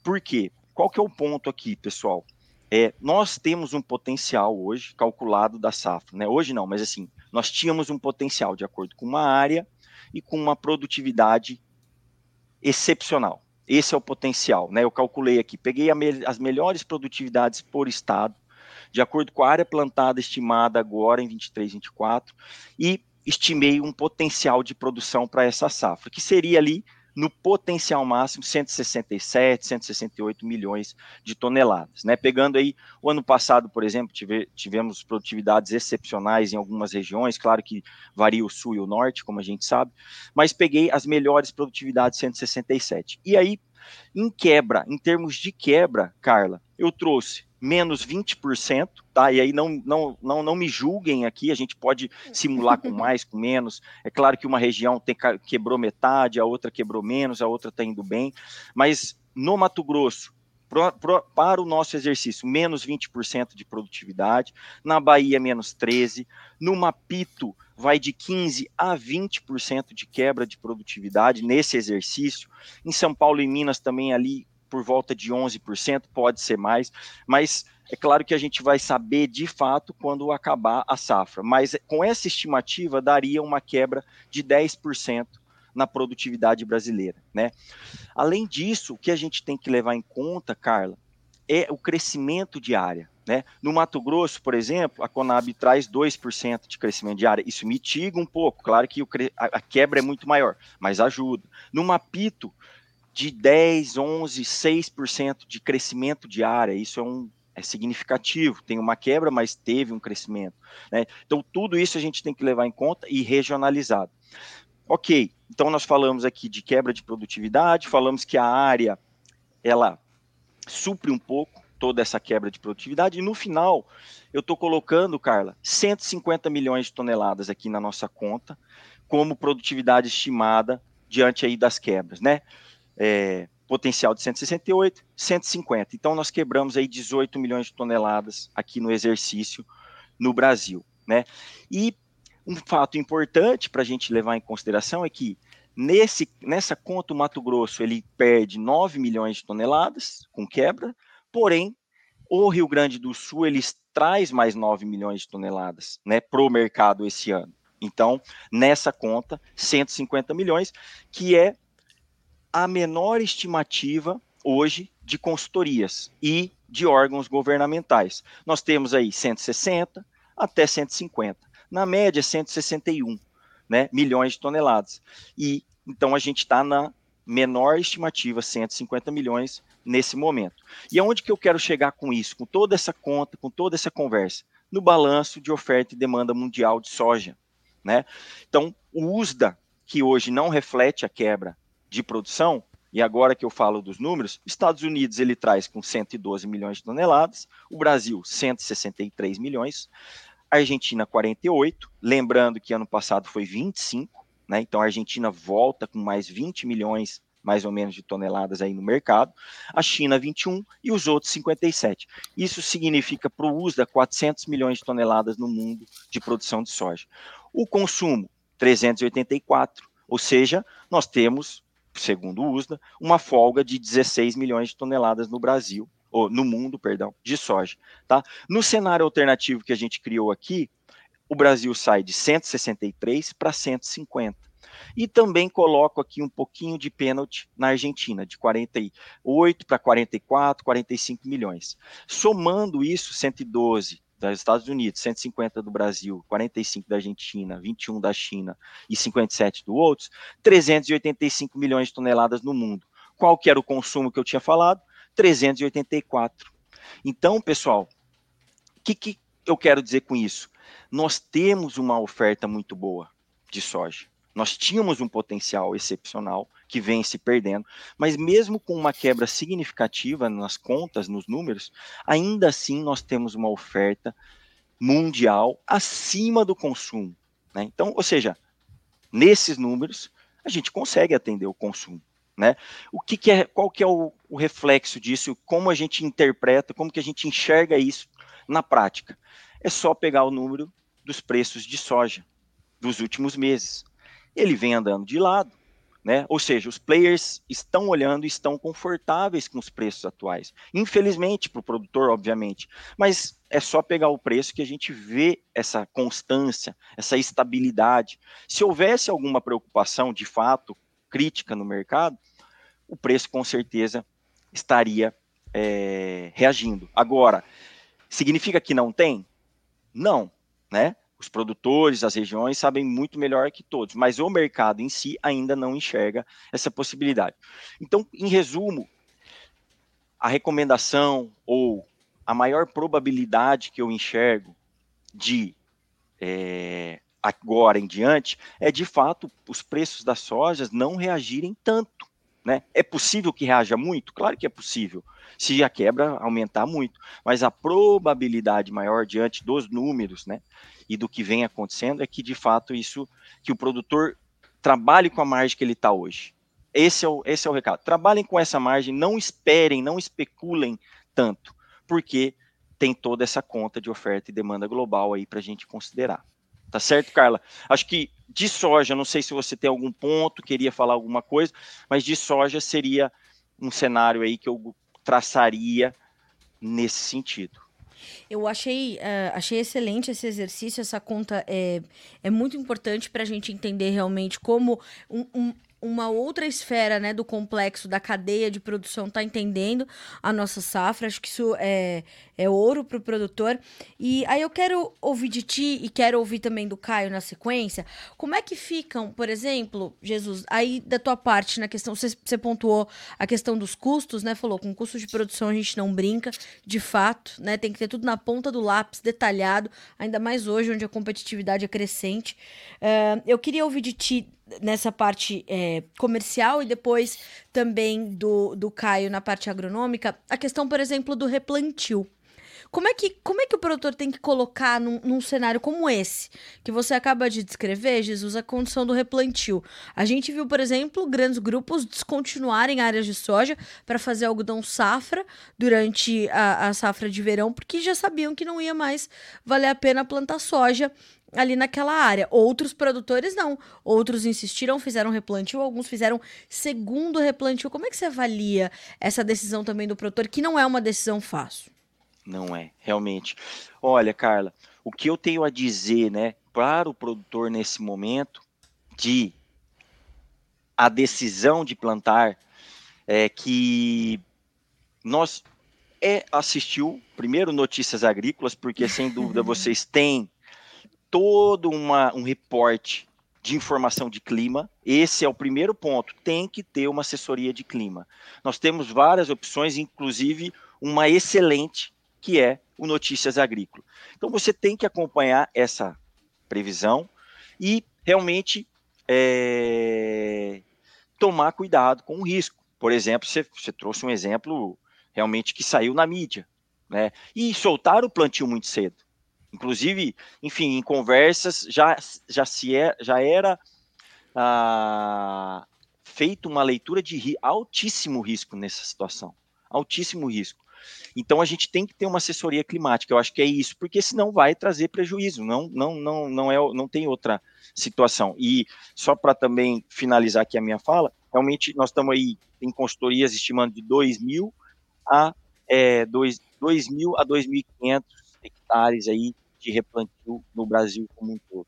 Por quê? Qual que é o ponto aqui, pessoal? É, nós temos um potencial hoje calculado da safra, né? Hoje não, mas assim, nós tínhamos um potencial de acordo com uma área e com uma produtividade excepcional. Esse é o potencial, né? Eu calculei aqui, peguei me as melhores produtividades por estado, de acordo com a área plantada estimada agora em 23, 24, e estimei um potencial de produção para essa safra, que seria ali no potencial máximo 167, 168 milhões de toneladas. Né? Pegando aí o ano passado, por exemplo, tive, tivemos produtividades excepcionais em algumas regiões, claro que varia o sul e o norte, como a gente sabe, mas peguei as melhores produtividades 167. E aí, em quebra, em termos de quebra, Carla, eu trouxe menos 20%, tá? E aí não, não, não, não me julguem aqui, a gente pode simular com mais, com menos. É claro que uma região tem, quebrou metade, a outra quebrou menos, a outra está indo bem, mas no Mato Grosso, pro, pro, para o nosso exercício, menos 20% de produtividade, na Bahia, menos 13%, no Mapito, vai de 15% a 20% de quebra de produtividade nesse exercício, em São Paulo e Minas também ali por volta de 11%, pode ser mais, mas é claro que a gente vai saber de fato quando acabar a safra, mas com essa estimativa daria uma quebra de 10% na produtividade brasileira, né? Além disso, o que a gente tem que levar em conta, Carla, é o crescimento de área. Né? No Mato Grosso, por exemplo, a Conab traz 2% de crescimento de área. Isso mitiga um pouco, claro que a, quebra é muito maior, mas ajuda. No Mapito, de 10, 11, 6% de crescimento de área. Isso é um é significativo. Tem uma quebra, mas teve um crescimento. Né? Então, tudo isso a gente tem que levar em conta e regionalizado. Ok, então nós falamos aqui de quebra de produtividade, falamos que a área ela supre um pouco toda essa quebra de produtividade, e no final eu estou colocando, Carla, 150 milhões de toneladas aqui na nossa conta, como produtividade estimada diante aí das quebras, né? É, potencial de 168, 150. Então, nós quebramos aí 18 milhões de toneladas aqui no exercício no Brasil. Né? E um fato importante para a gente levar em consideração é que nesse, nessa conta o Mato Grosso ele perde 9 milhões de toneladas com quebra, porém o Rio Grande do Sul ele traz mais 9 milhões de toneladas né, para o mercado esse ano. Então, nessa conta, 150 milhões, que é a menor estimativa hoje de consultorias e de órgãos governamentais. Nós temos aí 160 até 150, na média 161 né, milhões de toneladas. E então a gente está na menor estimativa, 150 milhões nesse momento. E aonde que eu quero chegar com isso, com toda essa conta, com toda essa conversa? No balanço de oferta e demanda mundial de soja. Né? Então, o USDA, que hoje não reflete a quebra de produção, e agora que eu falo dos números, Estados Unidos ele traz com 112 milhões de toneladas, o Brasil 163 milhões, Argentina 48, lembrando que ano passado foi 25, né? Então a Argentina volta com mais 20 milhões mais ou menos de toneladas aí no mercado, a China 21 e os outros 57. Isso significa para o USDA 400 milhões de toneladas no mundo de produção de soja. O consumo 384, ou seja, nós temos segundo o USDA, uma folga de 16 milhões de toneladas no Brasil, ou no mundo, perdão, de soja. Tá? No cenário alternativo que a gente criou aqui, o Brasil sai de 163 para 150. E também coloco aqui um pouquinho de pênalti na Argentina, de 48 para 44, 45 milhões. Somando isso, 112 dos Estados Unidos, 150 do Brasil, 45 da Argentina, 21 da China e 57 do outros, 385 milhões de toneladas no mundo. Qual que era o consumo que eu tinha falado? 384. Então, pessoal, o que, que eu quero dizer com isso? Nós temos uma oferta muito boa de soja. Nós tínhamos um potencial excepcional que vem se perdendo, mas mesmo com uma quebra significativa nas contas, nos números, ainda assim nós temos uma oferta mundial acima do consumo. Né? Então, ou seja, nesses números, a gente consegue atender o consumo. Né? O que, que é, qual que é o, o, reflexo disso? Como a gente interpreta, como que a gente enxerga isso na prática? É só pegar o número dos preços de soja dos últimos meses. Ele vem andando de lado, né? Ou seja, os players estão olhando estão confortáveis com os preços atuais. Infelizmente, para o produtor, obviamente, mas é só pegar o preço que a gente vê essa constância, essa estabilidade. Se houvesse alguma preocupação de fato crítica no mercado, o preço com certeza estaria é, reagindo. Agora, significa que não tem? Não, né? Os produtores, as regiões sabem muito melhor que todos, mas o mercado em si ainda não enxerga essa possibilidade. Então, em resumo, a recomendação ou a maior probabilidade que eu enxergo de é, agora em diante é de fato os preços das sojas não reagirem tanto. Né? É possível que reaja muito? Claro que é possível, se a quebra aumentar muito, mas a probabilidade maior diante dos números né, e do que vem acontecendo é que de fato isso, que o produtor trabalhe com a margem que ele está hoje. Esse é, o, esse é o recado. Trabalhem com essa margem, não esperem, não especulem tanto, porque tem toda essa conta de oferta e demanda global aí para a gente considerar. Tá certo, Carla? Acho que de soja, não sei se você tem algum ponto, queria falar alguma coisa, mas de soja seria um cenário aí que eu traçaria nesse sentido. Eu achei, uh, achei excelente esse exercício, essa conta é, é muito importante para a gente entender realmente como um, um, uma outra esfera né, do complexo da cadeia de produção está entendendo a nossa safra. Acho que isso é, é ouro para o produtor. E aí eu quero ouvir de ti e quero ouvir também do Caio na sequência. Como é que ficam, por exemplo, Jesus, aí da tua parte na questão, você, você pontuou a questão dos custos, né? Falou, com custos de produção a gente não brinca, de fato, né? Tem que ter tudo na ponta do lápis, detalhado, ainda mais hoje, onde a competitividade é crescente. Uh, eu queria ouvir de ti nessa parte é, comercial e depois também do, do Caio na parte agronômica, a questão, por exemplo, do replantio. Como é que, como é que o produtor tem que colocar num, num, cenário como esse, que você acaba de descrever, Jesus, a condição do replantio? A gente viu, por exemplo, grandes grupos descontinuarem áreas de soja para fazer algodão safra durante a, a safra de verão, porque já sabiam que não ia mais valer a pena plantar soja ali naquela área. Outros produtores não. Outros insistiram, fizeram replantio, alguns fizeram segundo replantio. Como é que você avalia essa decisão também do produtor, que não é uma decisão fácil? Não é, realmente. Olha, Carla, o que eu tenho a dizer, né, para o produtor nesse momento de a decisão de plantar é que nós é assistiu primeiro notícias agrícolas porque sem dúvida vocês têm todo uma, um reporte de informação de clima. Esse é o primeiro ponto. Tem que ter uma assessoria de clima. Nós temos várias opções, inclusive uma excelente, que é o Notícias Agrícola. Então você tem que acompanhar essa previsão e realmente é, tomar cuidado com o risco. Por exemplo, você, você trouxe um exemplo realmente que saiu na mídia, né? E soltar o plantio muito cedo. Inclusive, enfim, em conversas já, já, se é, já era ah, feito uma leitura de altíssimo risco nessa situação. Altíssimo risco. Então a gente tem que ter uma assessoria climática. Eu acho que é isso, porque senão vai trazer prejuízo. Não, não, não, não é, não tem outra situação. E só para também finalizar aqui a minha fala, realmente nós estamos aí em consultorias estimando de 2 mil a é, 2, 2 mil a 2.500 hectares aí de replantio no Brasil como um todo.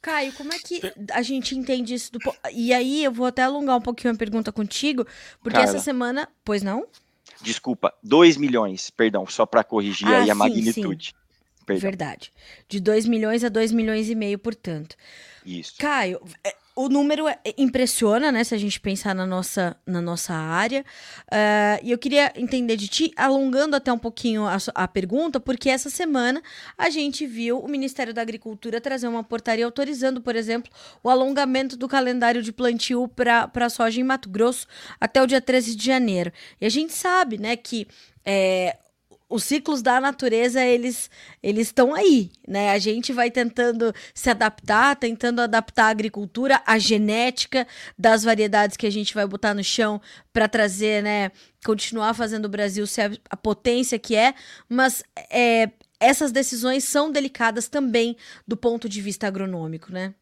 Caio, como é que a gente entende isso? Do... E aí, eu vou até alongar um pouquinho a pergunta contigo, porque Carla, essa semana. Pois não? Desculpa, 2 milhões, perdão, só para corrigir ah, aí a sim, magnitude. Sim. Verdade. De 2 milhões a 2 milhões e meio, portanto. Isso. Caio, é, o número é, impressiona, né? Se a gente pensar na nossa, na nossa área. Uh, e eu queria entender de ti, alongando até um pouquinho a, a, pergunta, porque essa semana a gente viu o Ministério da Agricultura trazer uma portaria autorizando, por exemplo, o alongamento do calendário de plantio para a soja em Mato Grosso até o dia 13 de janeiro. E a gente sabe, né, que é, os ciclos da natureza, eles eles estão aí, né? A gente vai tentando se adaptar, tentando adaptar a agricultura, a genética das variedades que a gente vai botar no chão para trazer, né, continuar fazendo o Brasil ser a, potência que é, mas é, essas decisões são delicadas também do ponto de vista agronômico, né?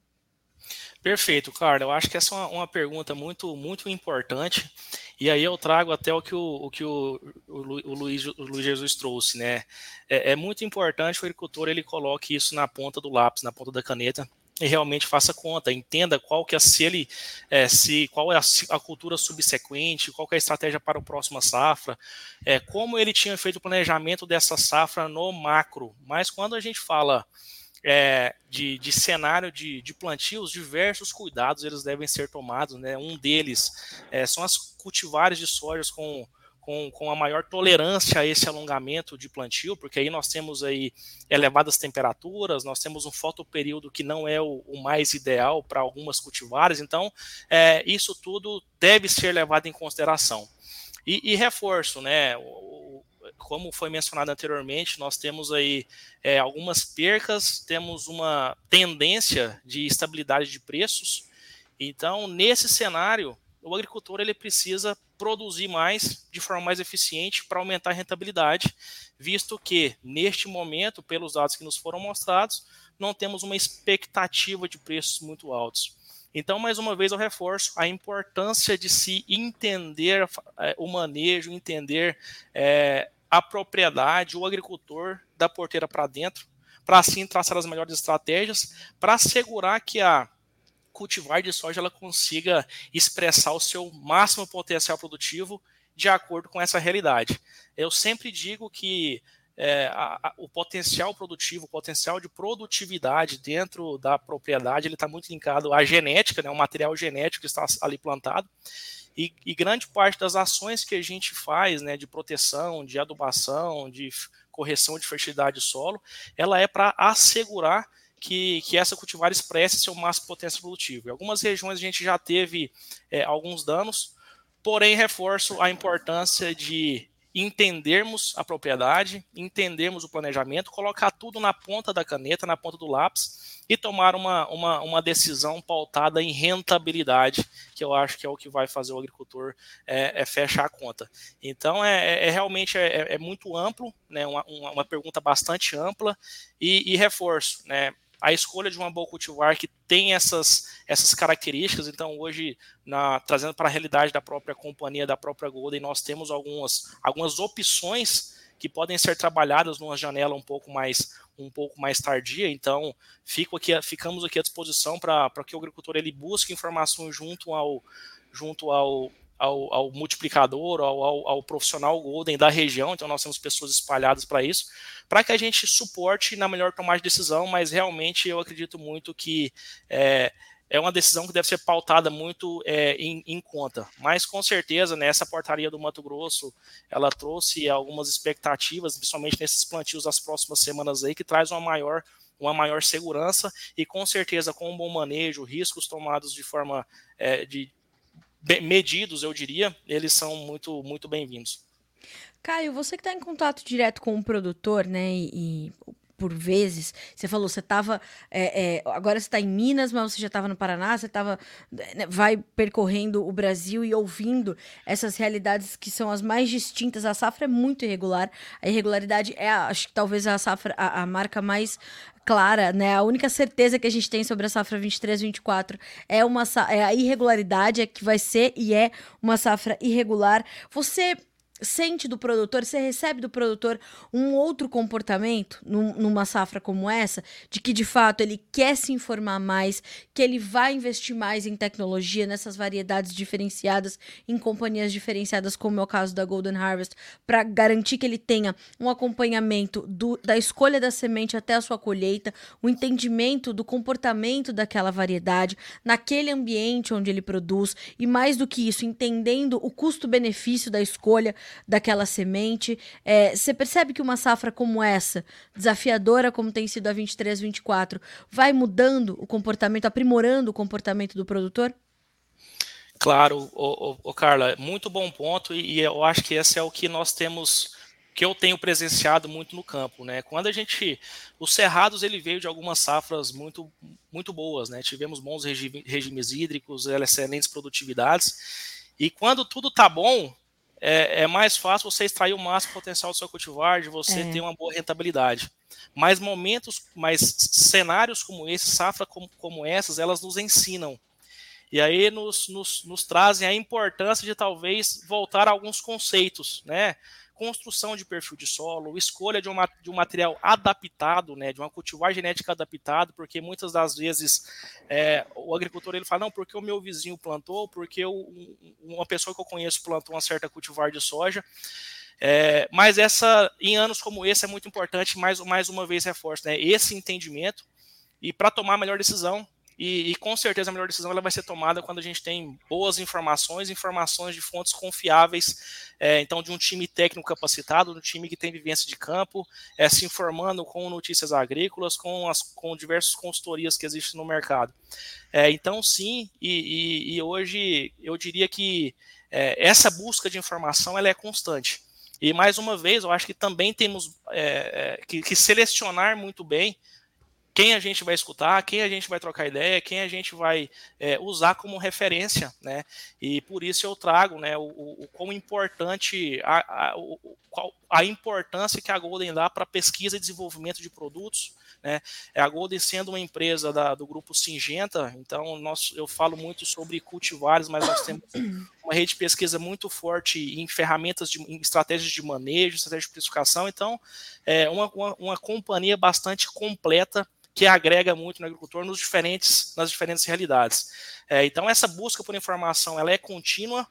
Perfeito, Carla. Eu acho que essa é uma, uma, pergunta muito, muito importante. E aí eu trago até o que o, o que o, o, Luiz, o Luiz Jesus trouxe, né? É, é, muito importante que o agricultor ele coloque isso na ponta do lápis, na ponta da caneta e realmente faça conta, entenda qual que é se ele é, se qual é a, a, cultura subsequente, qual é a estratégia para o próximo safra, é, como ele tinha feito o planejamento dessa safra no macro. Mas quando a gente fala é, de, de, cenário de, de plantio, diversos cuidados eles devem ser tomados. Né? Um deles é, são as cultivares de sojas com, com, com, a maior tolerância a esse alongamento de plantio, porque aí nós temos aí elevadas temperaturas, nós temos um fotoperíodo que não é o, o mais ideal para algumas cultivares, então é, isso tudo deve ser levado em consideração. E, e reforço, né? Como foi mencionado anteriormente, nós temos aí é, algumas percas, temos uma tendência de estabilidade de preços. Então, nesse cenário, o agricultor ele precisa produzir mais de forma mais eficiente para aumentar a rentabilidade, visto que neste momento, pelos dados que nos foram mostrados, não temos uma expectativa de preços muito altos. Então, mais uma vez, eu reforço a importância de se entender é, o manejo, entender é, a propriedade, o agricultor da porteira para dentro, para assim traçar as melhores estratégias, para assegurar que a cultivar de soja ela consiga expressar o seu máximo potencial produtivo de acordo com essa realidade. Eu sempre digo que é, a, a, o potencial produtivo, o potencial de produtividade dentro da propriedade, ele está muito linkado à genética, né, o material genético que está ali plantado. E, e, grande parte das ações que a gente faz, né, de proteção, de adubação, de correção de fertilidade do solo, ela é para assegurar que, que, essa cultivar expresse seu máximo potencial produtivo. Em algumas regiões a gente já teve é, alguns danos, porém reforço a importância de entendermos a propriedade, entendermos o planejamento, colocar tudo na ponta da caneta, na ponta do lápis e tomar uma, uma, uma decisão pautada em rentabilidade, que eu acho que é o que vai fazer o agricultor é, é fechar a conta. Então, é, é, é realmente é, é, muito amplo, né, uma, uma pergunta bastante ampla e, e reforço, né, a escolha de uma boa cultivar que tem essas, essas características. Então, hoje, na, trazendo para a realidade da própria companhia, da própria Golden, nós temos algumas, algumas opções que podem ser trabalhadas numa janela um pouco mais um pouco mais tardia. Então, fico aqui, ficamos aqui à disposição para que o agricultor ele busque informações junto ao junto ao, ao, ao multiplicador, ao, ao, ao, profissional Golden da região, então nós temos pessoas espalhadas para isso, para que a gente suporte na melhor tomada de decisão, mas realmente eu acredito muito que é, é uma decisão que deve ser pautada muito é, em, em, conta. Mas com certeza, nessa né, portaria do Mato Grosso, ela trouxe algumas expectativas, principalmente nesses plantios das próximas semanas aí, que traz uma maior uma maior segurança. E com certeza com um bom manejo, riscos tomados de forma é, de, medidos, eu diria, eles são muito, muito bem-vindos. Caio, você que está em contato direto com o produtor, né, e, e por vezes, você falou, você estava, é, é, agora você está em Minas, mas você já estava no Paraná, você estava, né, vai percorrendo o Brasil e ouvindo essas realidades que são as mais distintas. A safra é muito irregular, a irregularidade é, acho que talvez a safra, a, a marca mais clara, né? A única certeza que a gente tem sobre a safra 23-24 é uma é a irregularidade, é que vai ser e é uma safra irregular. Você sente do produtor, você recebe do produtor um outro comportamento num, numa safra como essa, de que de fato ele quer se informar mais, que ele vai investir mais em tecnologia, nessas variedades diferenciadas, em companhias diferenciadas, como é o caso da Golden Harvest, para garantir que ele tenha um acompanhamento do, da escolha da semente até a sua colheita, o entendimento do comportamento daquela variedade, naquele ambiente onde ele produz, e mais do que isso, entendendo o custo-benefício da escolha daquela semente. É, você percebe que uma safra como essa, desafiadora como tem sido a 23, 24, vai mudando o comportamento, aprimorando o comportamento do produtor? Claro, o, Carla, muito bom ponto, e, e eu acho que esse é o que nós temos que eu tenho presenciado muito no campo, né? Quando a gente, os cerrados ele veio de algumas safras muito muito boas, né? Tivemos bons regime, regimes hídricos, excelentes produtividades, e quando tudo tá bom, é, é, mais fácil você extrair o máximo potencial do seu cultivar, de você é. ter uma boa rentabilidade. Mas momentos, mas cenários como esse, safra como, como essas, elas nos ensinam. E aí nos, nos, nos trazem a importância de talvez voltar a alguns conceitos, né? Construção de perfil de solo, escolha de, uma, de um material adaptado, né, de uma cultivar genética adaptado, porque muitas das vezes é, o agricultor ele fala, não, porque o meu vizinho plantou, porque uma pessoa que eu conheço plantou uma certa cultivar de soja, é, mas essa, em anos como esse, é muito importante, mais, mais uma vez reforço, né, esse entendimento, e para tomar a melhor decisão, e, e, com certeza a melhor decisão ela vai ser tomada quando a gente tem boas informações, informações de fontes confiáveis, é, então de um time técnico capacitado, de um time que tem vivência de campo, é, se informando com notícias agrícolas, com, as, com diversas consultorias que existem no mercado. É, então sim, e, e, e, hoje eu diria que é, essa busca de informação ela é constante. E mais uma vez, eu acho que também temos é, é, que, que selecionar muito bem quem a gente vai escutar, quem a gente vai trocar ideia, quem a gente vai é, usar como referência, né? E por isso eu trago, né, o, o, o quão importante a, a, o, a importância que a Golden dá para pesquisa e desenvolvimento de produtos, né? É a Golden sendo uma empresa da, do grupo Singenta, então nós, eu falo muito sobre cultivares, mas nós temos uma rede de pesquisa muito forte em ferramentas, de, em estratégias de manejo, estratégias de precificação, então é uma, uma, uma companhia bastante completa que agrega muito no agricultor nos diferentes, nas diferentes realidades. É, então, essa busca por informação ela é contínua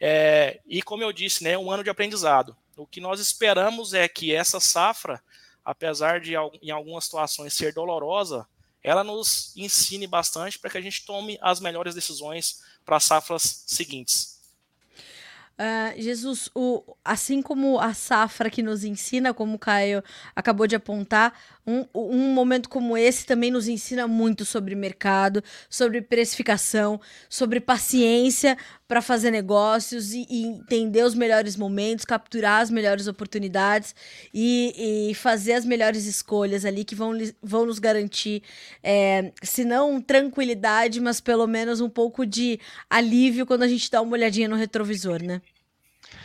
é, e, como eu disse, né, é um ano de aprendizado. O que nós esperamos é que essa safra, apesar de em algumas situações ser dolorosa, ela nos ensine bastante para que a gente tome as melhores decisões para as safras seguintes. Uh, Jesus, o, assim como a safra que nos ensina, como o Caio acabou de apontar, um, um momento como esse também nos ensina muito sobre mercado, sobre precificação, sobre paciência para fazer negócios e, e, entender os melhores momentos, capturar as melhores oportunidades e, e fazer as melhores escolhas ali que vão, vão nos garantir, é, se não tranquilidade, mas pelo menos um pouco de alívio quando a gente dá uma olhadinha no retrovisor, né?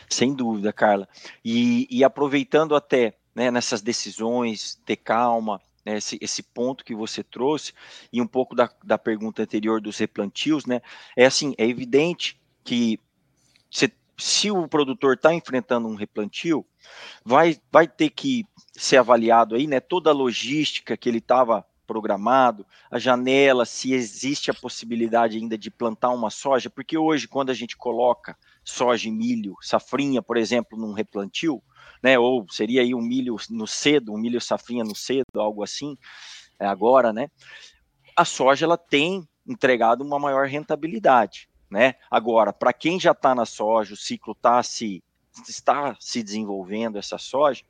Sem dúvida, Carla. E, e aproveitando até né, nessas decisões, ter calma, né, esse, esse, ponto que você trouxe, e um pouco da, da pergunta anterior dos replantios, né, é assim, é evidente que se, se o produtor está enfrentando um replantio, vai, vai ter que ser avaliado aí, né, toda a logística que ele estava programado, a janela, se existe a possibilidade ainda de plantar uma soja, porque hoje, quando a gente coloca soja e milho, safrinha, por exemplo, num replantio, né, ou seria aí um milho no cedo, um milho safrinha no cedo, algo assim, é agora, né, a soja ela tem entregado uma maior rentabilidade, né, agora, para quem já está na soja, o ciclo tá se, está se desenvolvendo essa soja,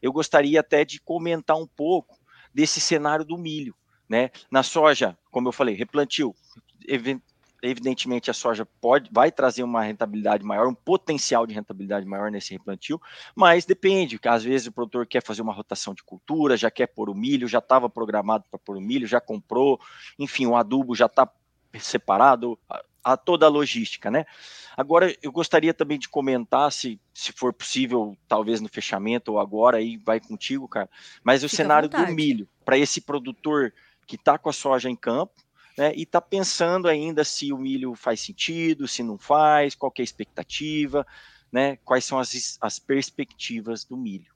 eu gostaria até de comentar um pouco desse cenário do milho, né, na soja, como eu falei, replantio, evidentemente a soja pode, vai trazer uma rentabilidade maior, um potencial de rentabilidade maior nesse replantio, mas depende, às vezes o produtor quer fazer uma rotação de cultura, já quer pôr o milho, já estava programado para pôr o milho, já comprou, enfim, o adubo já está separado, a, a, toda a logística, né? Agora, eu gostaria também de comentar, se, se for possível, talvez no fechamento ou agora, aí vai contigo, cara, mas o Fica cenário do milho, para esse produtor que está com a soja em campo, né, e está pensando ainda se o milho faz sentido, se não faz, qual é a expectativa. né, quais são as, as perspectivas do milho.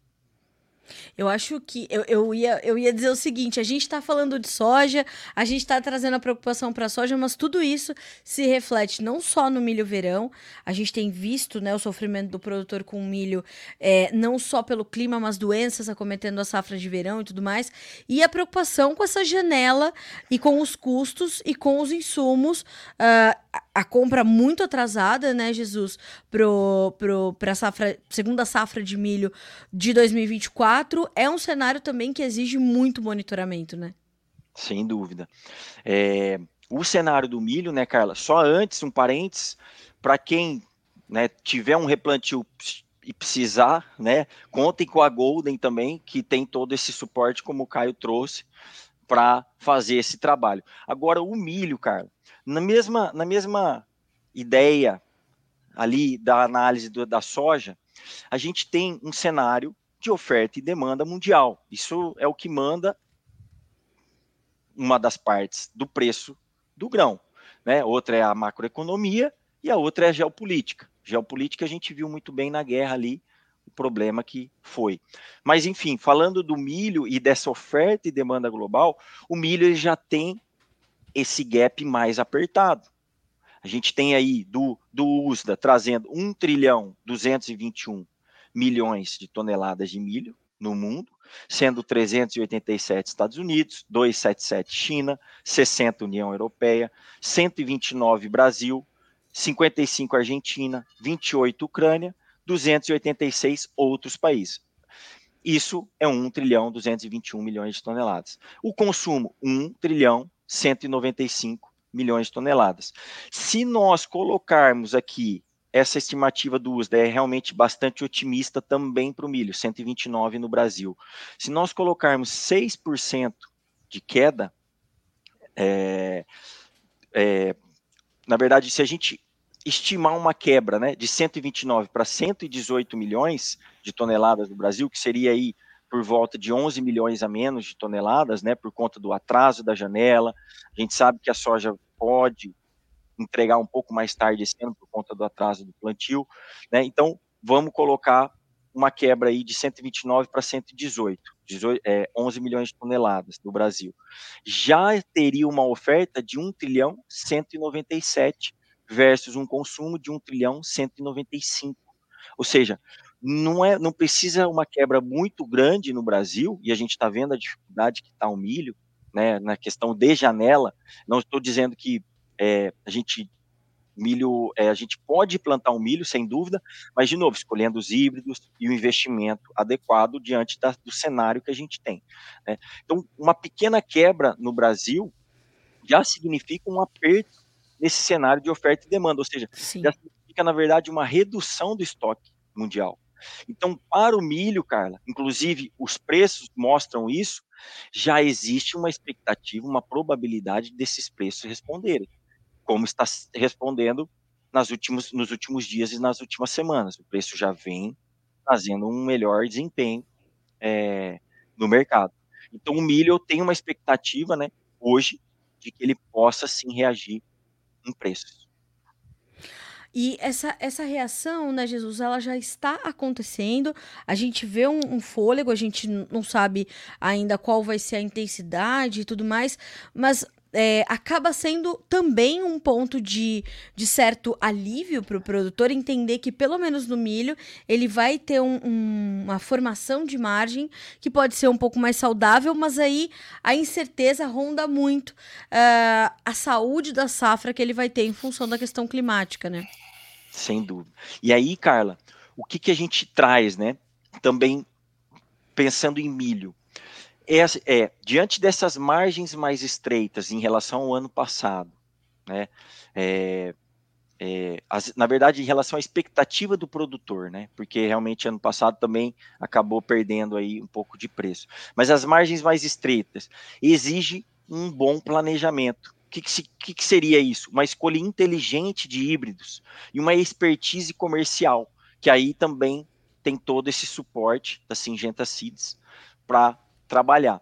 Eu acho que eu, eu, ia, eu ia dizer o seguinte: a gente está falando de soja, a gente está trazendo a preocupação para a soja, mas tudo isso se reflete não só no milho verão, a gente tem visto né, o sofrimento do produtor com milho, é, não só pelo clima, mas doenças acometendo a safra de verão e tudo mais, e a preocupação com essa janela e com os custos e com os insumos. Uh, a compra muito atrasada, né, Jesus, pro, pro, pra safra, segunda safra de milho de 2024, é um cenário também que exige muito monitoramento, né? Sem dúvida. É, o cenário do milho, né, Carla? Só antes, um parênteses, para quem né, tiver um replantio e precisar, né, contem com a Golden também, que tem todo esse suporte, como o Caio trouxe, para fazer esse trabalho. Agora, o milho, Carla, na mesma, na mesma ideia ali da análise do, da soja, a gente tem um cenário de oferta e demanda mundial. Isso é o que manda uma das partes do preço do grão. Né? Outra é a macroeconomia e a outra é a geopolítica. Geopolítica a gente viu muito bem na guerra ali, o problema que foi. Mas, enfim, falando do milho e dessa oferta e demanda global, o milho ele já tem esse gap mais apertado. A gente tem aí do, do USDA trazendo 1 trilhão 221 milhões de toneladas de milho no mundo, sendo 387 Estados Unidos, 277 China, 60 União Europeia, 129 Brasil, 55 Argentina, 28 Ucrânia, 286 outros países. Isso é 1 trilhão 221 milhões de toneladas. O consumo, 1 trilhão 195 milhões de toneladas. Se nós colocarmos aqui essa estimativa do USDA é realmente bastante otimista também para o milho, 129 no Brasil. Se nós colocarmos 6% de queda, é, é, na verdade, se a gente estimar uma quebra né, de 129 para 118 milhões de toneladas no Brasil, que seria aí por volta de 11 milhões a menos de toneladas, né, por conta do atraso da janela. A gente sabe que a soja pode entregar um pouco mais tarde esse ano por conta do atraso do plantio, né? Então, vamos colocar uma quebra aí de 129 para 118, 18, é, 11 milhões de toneladas no Brasil. Já teria uma oferta de 1 trilhão 197 versus um consumo de 1 trilhão 195. Ou seja, não, é, não precisa uma quebra muito grande no Brasil, e a gente está vendo a dificuldade que está o milho, né, na questão de janela. Não estou dizendo que é, a gente milho, é, a gente pode plantar um milho, sem dúvida, mas, de novo, escolhendo os híbridos e o investimento adequado diante da, do cenário que a gente tem. Né? Então, uma pequena quebra no Brasil já significa um aperto nesse cenário de oferta e demanda, ou seja, Sim. já significa, na verdade, uma redução do estoque mundial. Então, para o milho, Carla, inclusive os preços mostram isso, já existe uma expectativa, uma probabilidade desses preços responderem, como está respondendo nas últimos, nos últimos dias e nas últimas semanas. O preço já vem trazendo um melhor desempenho é, no mercado. Então, o milho eu tenho uma expectativa, né, hoje, de que ele possa sim reagir em preços. E essa, essa reação, né, Jesus, ela já está acontecendo. A gente vê um, um, fôlego, a gente não sabe ainda qual vai ser a intensidade e tudo mais, mas é, acaba sendo também um ponto de, de certo alívio para o produtor entender que, pelo menos no milho, ele vai ter um, um, uma formação de margem que pode ser um pouco mais saudável, mas aí a incerteza ronda muito uh, a saúde da safra que ele vai ter em função da questão climática, né? Sem dúvida. E aí, Carla, o que, que a gente traz, né? Também pensando em milho é, é, diante dessas margens mais estreitas em relação ao ano passado, né, é, é, as, na verdade, em relação à expectativa do produtor, né, porque realmente ano passado também acabou perdendo aí um pouco de preço, mas as margens mais estreitas exige um bom planejamento. O que, que, que seria isso? Uma escolha inteligente de híbridos e uma expertise comercial, que aí também tem todo esse suporte da Singenta Seeds para trabalhar.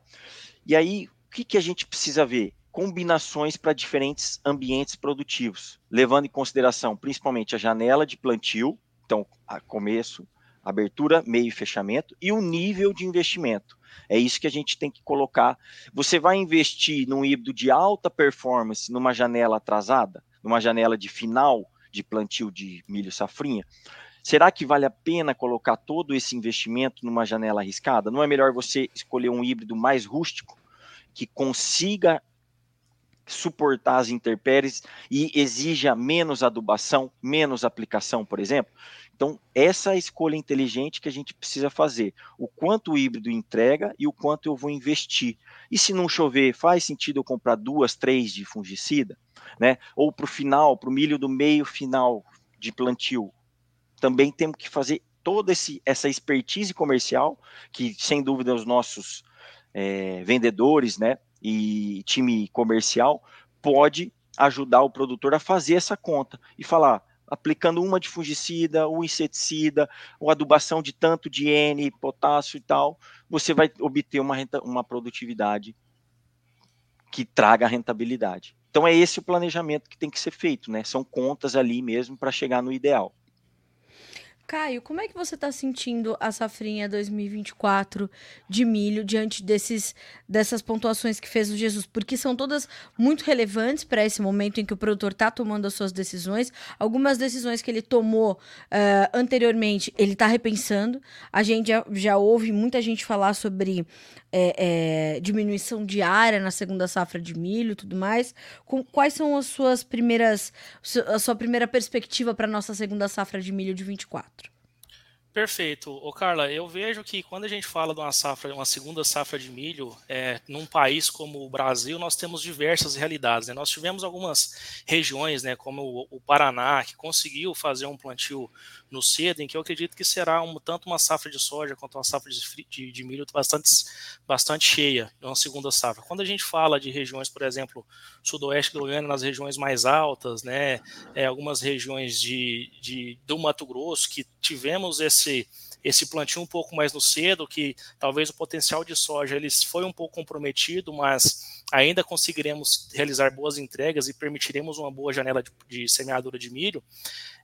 E aí, o que, que a gente precisa ver? Combinações para diferentes ambientes produtivos, levando em consideração principalmente a janela de plantio, Então, começo, abertura, meio e fechamento e o nível de investimento. É isso que a gente tem que colocar. Você vai investir num híbrido de alta performance numa janela atrasada, numa janela de final de plantio de milho safrinha? Será que vale a pena colocar todo esse investimento numa janela arriscada? Não é melhor você escolher um híbrido mais rústico que consiga suportar as intempéries e exija menos adubação, menos aplicação, por exemplo? Então, essa é a escolha inteligente que a gente precisa fazer. O quanto o híbrido entrega e o quanto eu vou investir. E se não chover, faz sentido eu comprar duas, três de fungicida? Né? Ou para o final, para o milho do meio final de plantio. Também temos que fazer toda esse, essa expertise comercial, que sem dúvida os nossos é, vendedores né, e time comercial pode ajudar o produtor a fazer essa conta e falar: aplicando uma de fungicida, um inseticida, uma adubação de tanto de N, potássio e tal, você vai obter uma, renta, uma produtividade que traga rentabilidade. Então é esse o planejamento que tem que ser feito, né? São contas ali mesmo para chegar no ideal. Caio, como é que você está sentindo a safrinha 2024 de milho diante desses, dessas pontuações que fez o Jesus? Porque são todas muito relevantes para esse momento em que o produtor está tomando as suas decisões. Algumas decisões que ele tomou uh, anteriormente, ele está repensando. A gente já, já ouve muita gente falar sobre é, é, diminuição diária na segunda safra de milho e tudo mais. Com, quais são as suas primeiras, a sua primeira perspectiva para a nossa segunda safra de milho de 24? Perfeito. Ô Carla, eu vejo que quando a gente fala de uma safra, uma segunda safra de milho, é, num país como o Brasil, nós temos diversas realidades. Né? Nós tivemos algumas regiões, né, como o, o, Paraná, que conseguiu fazer um plantio no cedo, em que eu acredito que será um, tanto uma safra de soja quanto uma safra de, de, de milho bastante, bastante cheia, uma segunda safra. Quando a gente fala de regiões, por exemplo, sudoeste do Goiânia, nas regiões mais altas, né, é, algumas regiões de, de, do Mato Grosso, que tivemos esse esse plantio um pouco mais no cedo, que talvez o potencial de soja ele foi um pouco comprometido, mas ainda conseguiremos realizar boas entregas e permitiremos uma boa janela de, de semeadura de milho,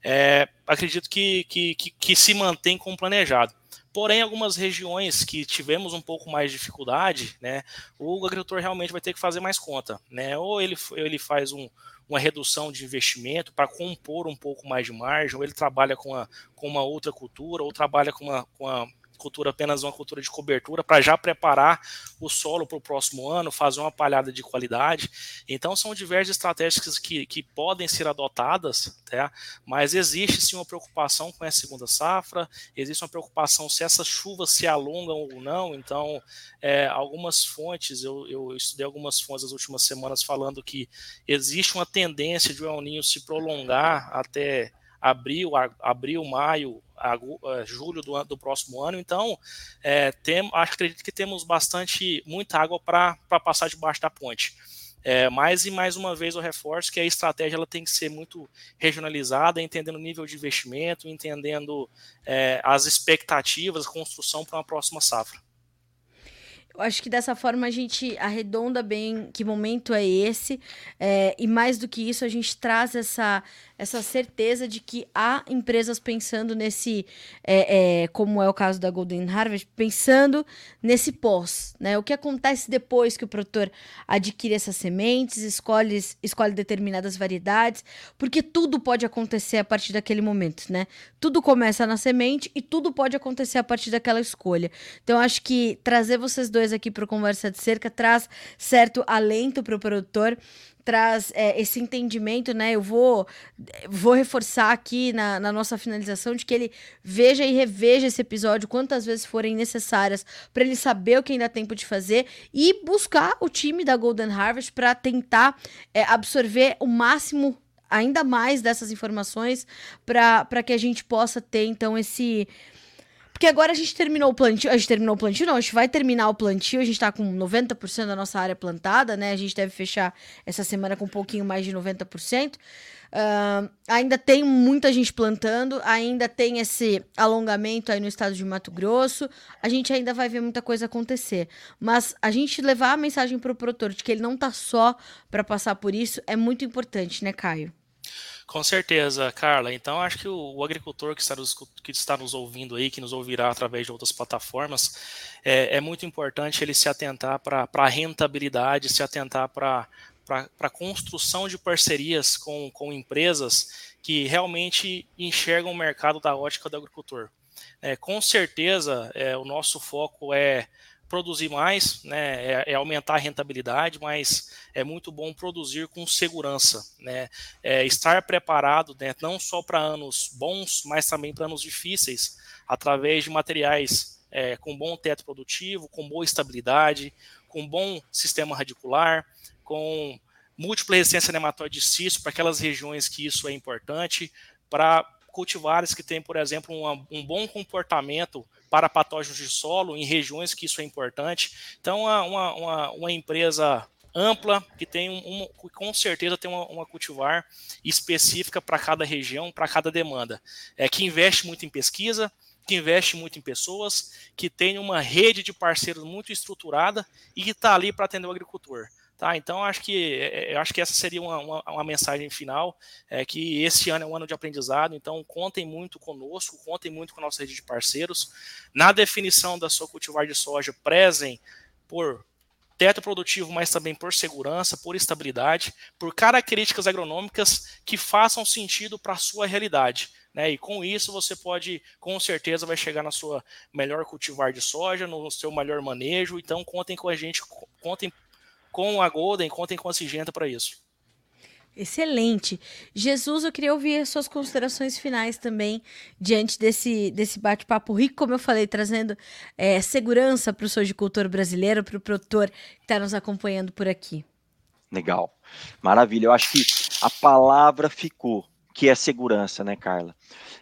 é, acredito que, que, que, que se mantém como planejado. Porém, algumas regiões que tivemos um pouco mais de dificuldade, né, o agricultor realmente vai ter que fazer mais conta, né? Ou ele, ele faz um, uma redução de investimento para compor um pouco mais de margem, ou ele trabalha com, a, com uma outra cultura, ou trabalha com uma, com uma cultura apenas uma cultura de cobertura para já preparar o solo para o próximo ano, fazer uma palhada de qualidade. Então são diversas estratégias que, que podem ser adotadas, tá? mas existe sim uma preocupação com essa segunda safra, existe uma preocupação se essas chuvas se alongam ou não. Então, é, algumas fontes, eu, eu estudei algumas fontes nas últimas semanas falando que existe uma tendência de o El Ninho se prolongar até abril, abril, maio, é, julho do, do próximo ano. Então, é, tem, acredito que temos bastante, muita água para passar debaixo da ponte. É, mais e mais uma vez eu reforço que a estratégia ela tem que ser muito regionalizada, entendendo o nível de investimento, entendendo é, as expectativas, construção para uma próxima safra. Eu acho que dessa forma a gente arredonda bem que momento é esse, é, e mais do que isso, a gente traz essa essa certeza de que há empresas pensando nesse, é, é, como é o caso da Golden Harvest, pensando nesse pós, né? O que acontece depois que o produtor adquire essas sementes, escolhe, escolhe determinadas variedades, porque tudo pode acontecer a partir daquele momento, né? Tudo começa na semente e tudo pode acontecer a partir daquela escolha. Então, acho que trazer vocês dois aqui para Conversa de Cerca traz certo alento para o produtor traz é, esse entendimento, né? Eu vou, vou reforçar aqui na, na, nossa finalização de que ele veja e reveja esse episódio quantas vezes forem necessárias para ele saber o que ainda há tempo de fazer e buscar o time da Golden Harvest para tentar é, absorver o máximo ainda mais dessas informações para que a gente possa ter então esse porque agora a gente terminou o plantio. A gente terminou o plantio, não. A gente vai terminar o plantio. A gente tá com 90% da nossa área plantada, né? A gente deve fechar essa semana com um pouquinho mais de 90%. Uh, ainda tem muita gente plantando, ainda tem esse alongamento aí no estado de Mato Grosso. A gente ainda vai ver muita coisa acontecer. Mas a gente levar a mensagem pro produtor de que ele não tá só para passar por isso é muito importante, né, Caio? Com certeza, Carla. Então, acho que o, o agricultor que está, nos, que está, nos, ouvindo aí, que nos ouvirá através de outras plataformas, é, é muito importante ele se atentar para a rentabilidade, se atentar para a construção de parcerias com, com empresas que realmente enxergam o mercado da ótica do agricultor. É, com certeza, é, o nosso foco é produzir mais, né, é, é, aumentar a rentabilidade, mas é muito bom produzir com segurança, né, é estar preparado, né, não só para anos bons, mas também para anos difíceis, através de materiais é, com bom teto produtivo, com boa estabilidade, com bom sistema radicular, com múltipla resistência nematóide cisto para aquelas regiões que isso é importante, para cultivares que têm, por exemplo, uma, um bom comportamento para patógenos de solo em regiões que isso é importante. Então, uma, uma, uma empresa ampla, que tem um, um, com certeza tem uma, uma cultivar específica para cada região, para cada demanda. É, que investe muito em pesquisa, que investe muito em pessoas, que tem uma rede de parceiros muito estruturada e que está ali para atender o agricultor. Tá, então acho que é, é, eu acho que essa seria uma, uma, uma, mensagem final, é que esse ano é um ano de aprendizado, então contem muito conosco, contem muito com a nossa rede de parceiros. Na definição da sua cultivar de soja, prezem por teto produtivo, mas também por segurança, por estabilidade, por características agronômicas que façam sentido para a sua realidade. Né? E com isso você pode, com certeza, vai chegar na sua melhor cultivar de soja, no seu melhor manejo. Então contem com a gente, contem com a Golden, contem com a Sigenta para isso. Excelente. Jesus, eu queria ouvir as suas considerações finais também diante desse, desse bate-papo rico, como eu falei, trazendo é, segurança para o sojicultor brasileiro, para o produtor que está nos acompanhando por aqui. Legal. Maravilha. Eu acho que a palavra ficou, que é segurança, né, Carla?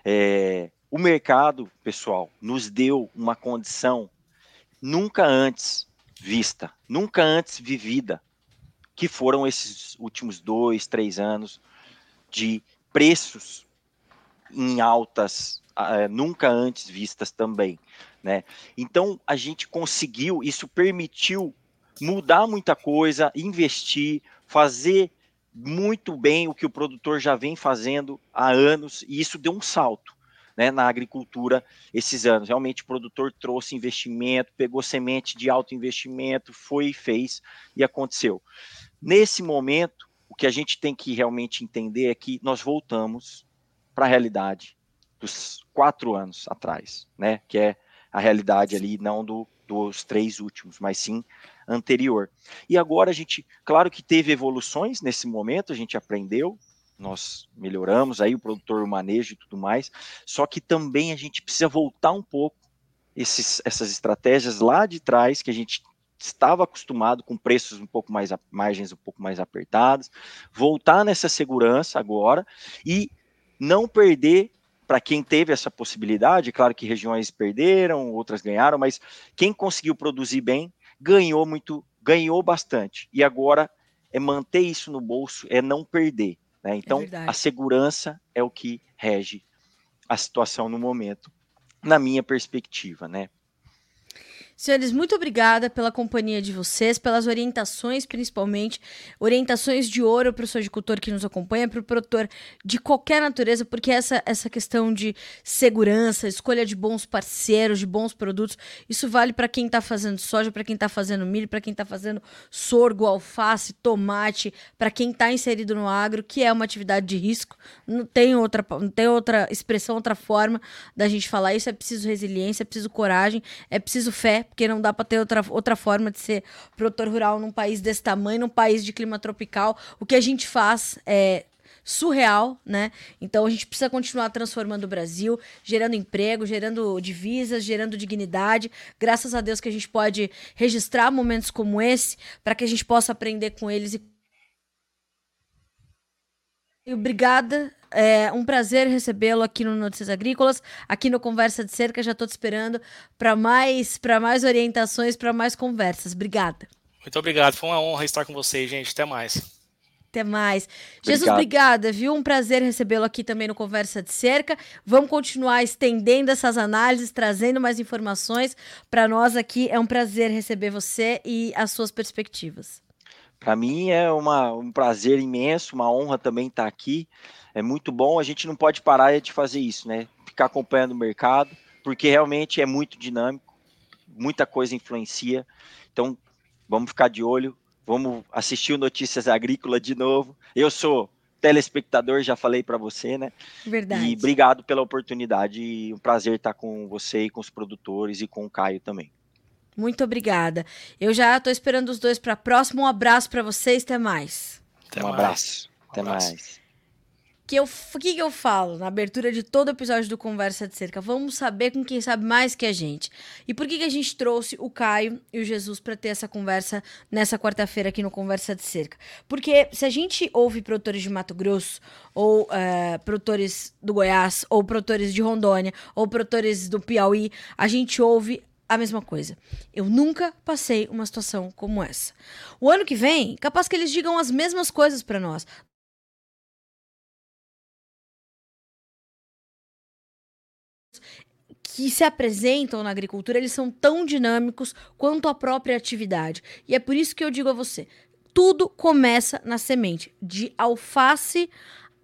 É, o mercado, pessoal, nos deu uma condição nunca antes vista, nunca antes vivida, que foram esses últimos dois, três anos de preços em altas, uh, nunca antes vistas também, né? Então a gente conseguiu, isso permitiu mudar muita coisa, investir, fazer muito bem o que o produtor já vem fazendo há anos, e isso deu um salto né, na agricultura esses anos. Realmente o produtor trouxe investimento, pegou semente de alto investimento, foi e fez e aconteceu. Nesse momento, o que a gente tem que realmente entender é que nós voltamos para a realidade dos quatro anos atrás, né, que é a realidade ali não do, dos três últimos, mas sim anterior. E agora a gente, claro que teve evoluções nesse momento, a gente aprendeu, nós melhoramos aí o produtor, o manejo e tudo mais, só que também a gente precisa voltar um pouco esses, essas estratégias lá de trás que a gente estava acostumado com preços um pouco mais, margens um pouco mais apertadas, voltar nessa segurança agora e não perder para quem teve essa possibilidade, claro que regiões perderam, outras ganharam, mas quem conseguiu produzir bem ganhou muito, ganhou bastante. E agora é manter isso no bolso, é não perder. Né? É então, é a segurança é o que rege a situação no momento, na minha perspectiva, né? Senhores, muito obrigada pela companhia de vocês, pelas orientações, principalmente, orientações de ouro para o sojicultor que nos acompanha, para o produtor de qualquer natureza, porque essa, essa questão de segurança, escolha de bons parceiros, de bons produtos, isso vale para quem está fazendo soja, para quem está fazendo milho, para quem está fazendo sorgo, alface, tomate, para quem está inserido no agro, que é uma atividade de risco. Não tem outra, não tem outra expressão, outra forma da gente falar isso. É preciso resiliência, é preciso coragem, é preciso fé porque não dá para ter outra, outra forma de ser produtor rural num país desse tamanho, num país de clima tropical. O que a gente faz é surreal, né? Então a gente precisa continuar transformando o Brasil, gerando emprego, gerando divisas, gerando dignidade. Graças a Deus que a gente pode registrar momentos como esse para que a gente possa aprender com eles e Obrigada é um prazer recebê-lo aqui no Notícias Agrícolas, aqui no Conversa de Cerca. Já estou te esperando para mais, mais orientações, para mais conversas. Obrigada. Muito obrigado. Foi uma honra estar com vocês, gente. Até mais. Até mais. Obrigado. Jesus, obrigada, viu? Um prazer recebê-lo aqui também no Conversa de Cerca. Vamos continuar estendendo essas análises, trazendo mais informações para nós aqui. É um prazer receber você e as suas perspectivas. Para mim é uma, um prazer imenso, uma honra também estar aqui. É muito bom, a gente não pode parar de fazer isso, né? Ficar acompanhando o mercado, porque realmente é muito dinâmico, muita coisa influencia. Então, vamos ficar de olho, vamos assistir o Notícias Agrícola de novo. Eu sou telespectador, já falei para você, né? Verdade. E obrigado pela oportunidade, um prazer estar com você e com os produtores e com o Caio também. Muito obrigada. Eu já estou esperando os dois para próximo. Um abraço para vocês, até mais. Até um mais. abraço. Até um abraço. mais que eu, o que, que eu falo na abertura de todo episódio do Conversa de Cerca? Vamos saber com quem sabe mais que a gente. E por que, que a gente trouxe o Caio e o Jesus para ter essa conversa nessa quarta-feira aqui no Conversa de Cerca? Porque se a gente ouve produtores de Mato Grosso, ou é, produtores do Goiás, ou produtores de Rondônia, ou produtores do Piauí, a gente ouve a mesma coisa. Eu nunca passei uma situação como essa. O ano que vem, capaz que eles digam as mesmas coisas para nós. que se apresentam na agricultura, eles são tão dinâmicos quanto a própria atividade. E é por isso que eu digo a você, tudo começa na semente, de alface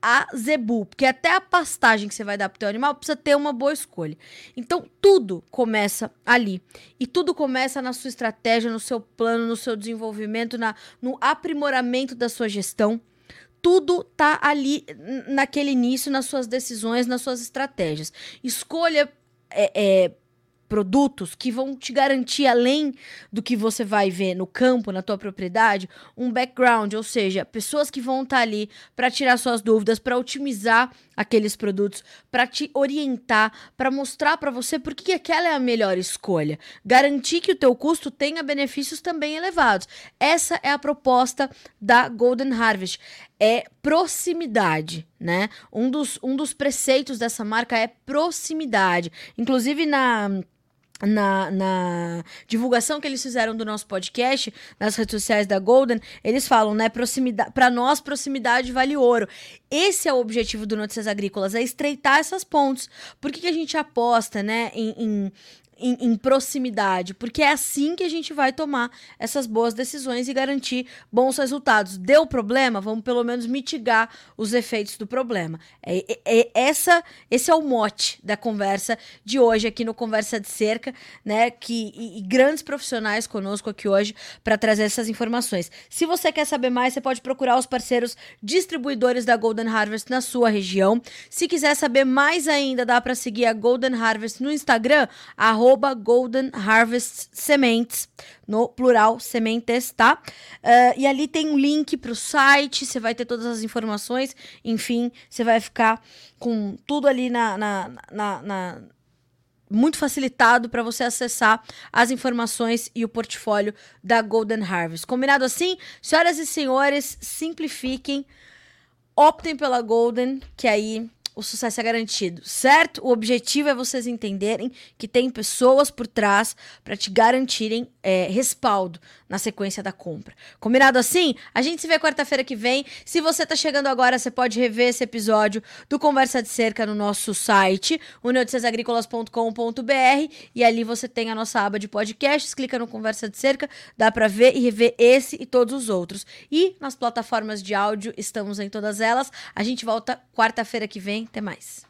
a zebu, porque até a pastagem que você vai dar para o teu animal precisa ter uma boa escolha. Então, tudo começa ali. E tudo começa na sua estratégia, no seu plano, no seu desenvolvimento, na, no aprimoramento da sua gestão tudo tá ali naquele início, nas suas decisões, nas suas estratégias. Escolha é, é, produtos que vão te garantir, além do que você vai ver no campo, na tua propriedade, um background, ou seja, pessoas que vão estar tá ali para tirar suas dúvidas, para otimizar aqueles produtos, para te orientar, para mostrar para você por que aquela é a melhor escolha. Garantir que o teu custo tenha benefícios também elevados. Essa é a proposta da Golden Harvest. É proximidade, né? Um dos, um dos preceitos dessa marca é proximidade. Inclusive na na, na, divulgação que eles fizeram do nosso podcast nas redes sociais da Golden, eles falam, né, proximidade, para nós proximidade vale ouro. Esse é o objetivo do Notícias Agrícolas, é estreitar essas pontes. Por que, que a gente aposta, né, em, em em, em, proximidade, porque é assim que a gente vai tomar essas boas decisões e garantir bons resultados. Deu problema, vamos pelo menos mitigar os efeitos do problema. É, é, é essa, esse é o mote da conversa de hoje aqui no Conversa de Cerca, né? Que e, e grandes profissionais conosco aqui hoje para trazer essas informações. Se você quer saber mais, você pode procurar os parceiros distribuidores da Golden Harvest na sua região. Se quiser saber mais ainda, dá para seguir a Golden Harvest no Instagram, arroba arroba Golden Harvest Sementes, no plural, sementes, tá? Uh, e ali tem um link para o site, você vai ter todas as informações, enfim, você vai ficar com tudo ali na, na, na, na muito facilitado para você acessar as informações e o portfólio da Golden Harvest. Combinado assim? Senhoras e senhores, simplifiquem, optem pela Golden, que aí o sucesso é garantido, certo? O objetivo é vocês entenderem que tem pessoas por trás para te garantirem é, respaldo na sequência da compra. Combinado assim? A gente se vê quarta-feira que vem. Se você está chegando agora, você pode rever esse episódio do Conversa de Cerca no nosso site, uniodecisagricolas.com.br e ali você tem a nossa aba de podcasts, clica no Conversa de Cerca, dá para ver e rever esse e todos os outros. E nas plataformas de áudio, estamos em todas elas. A gente volta quarta-feira que vem. Até mais.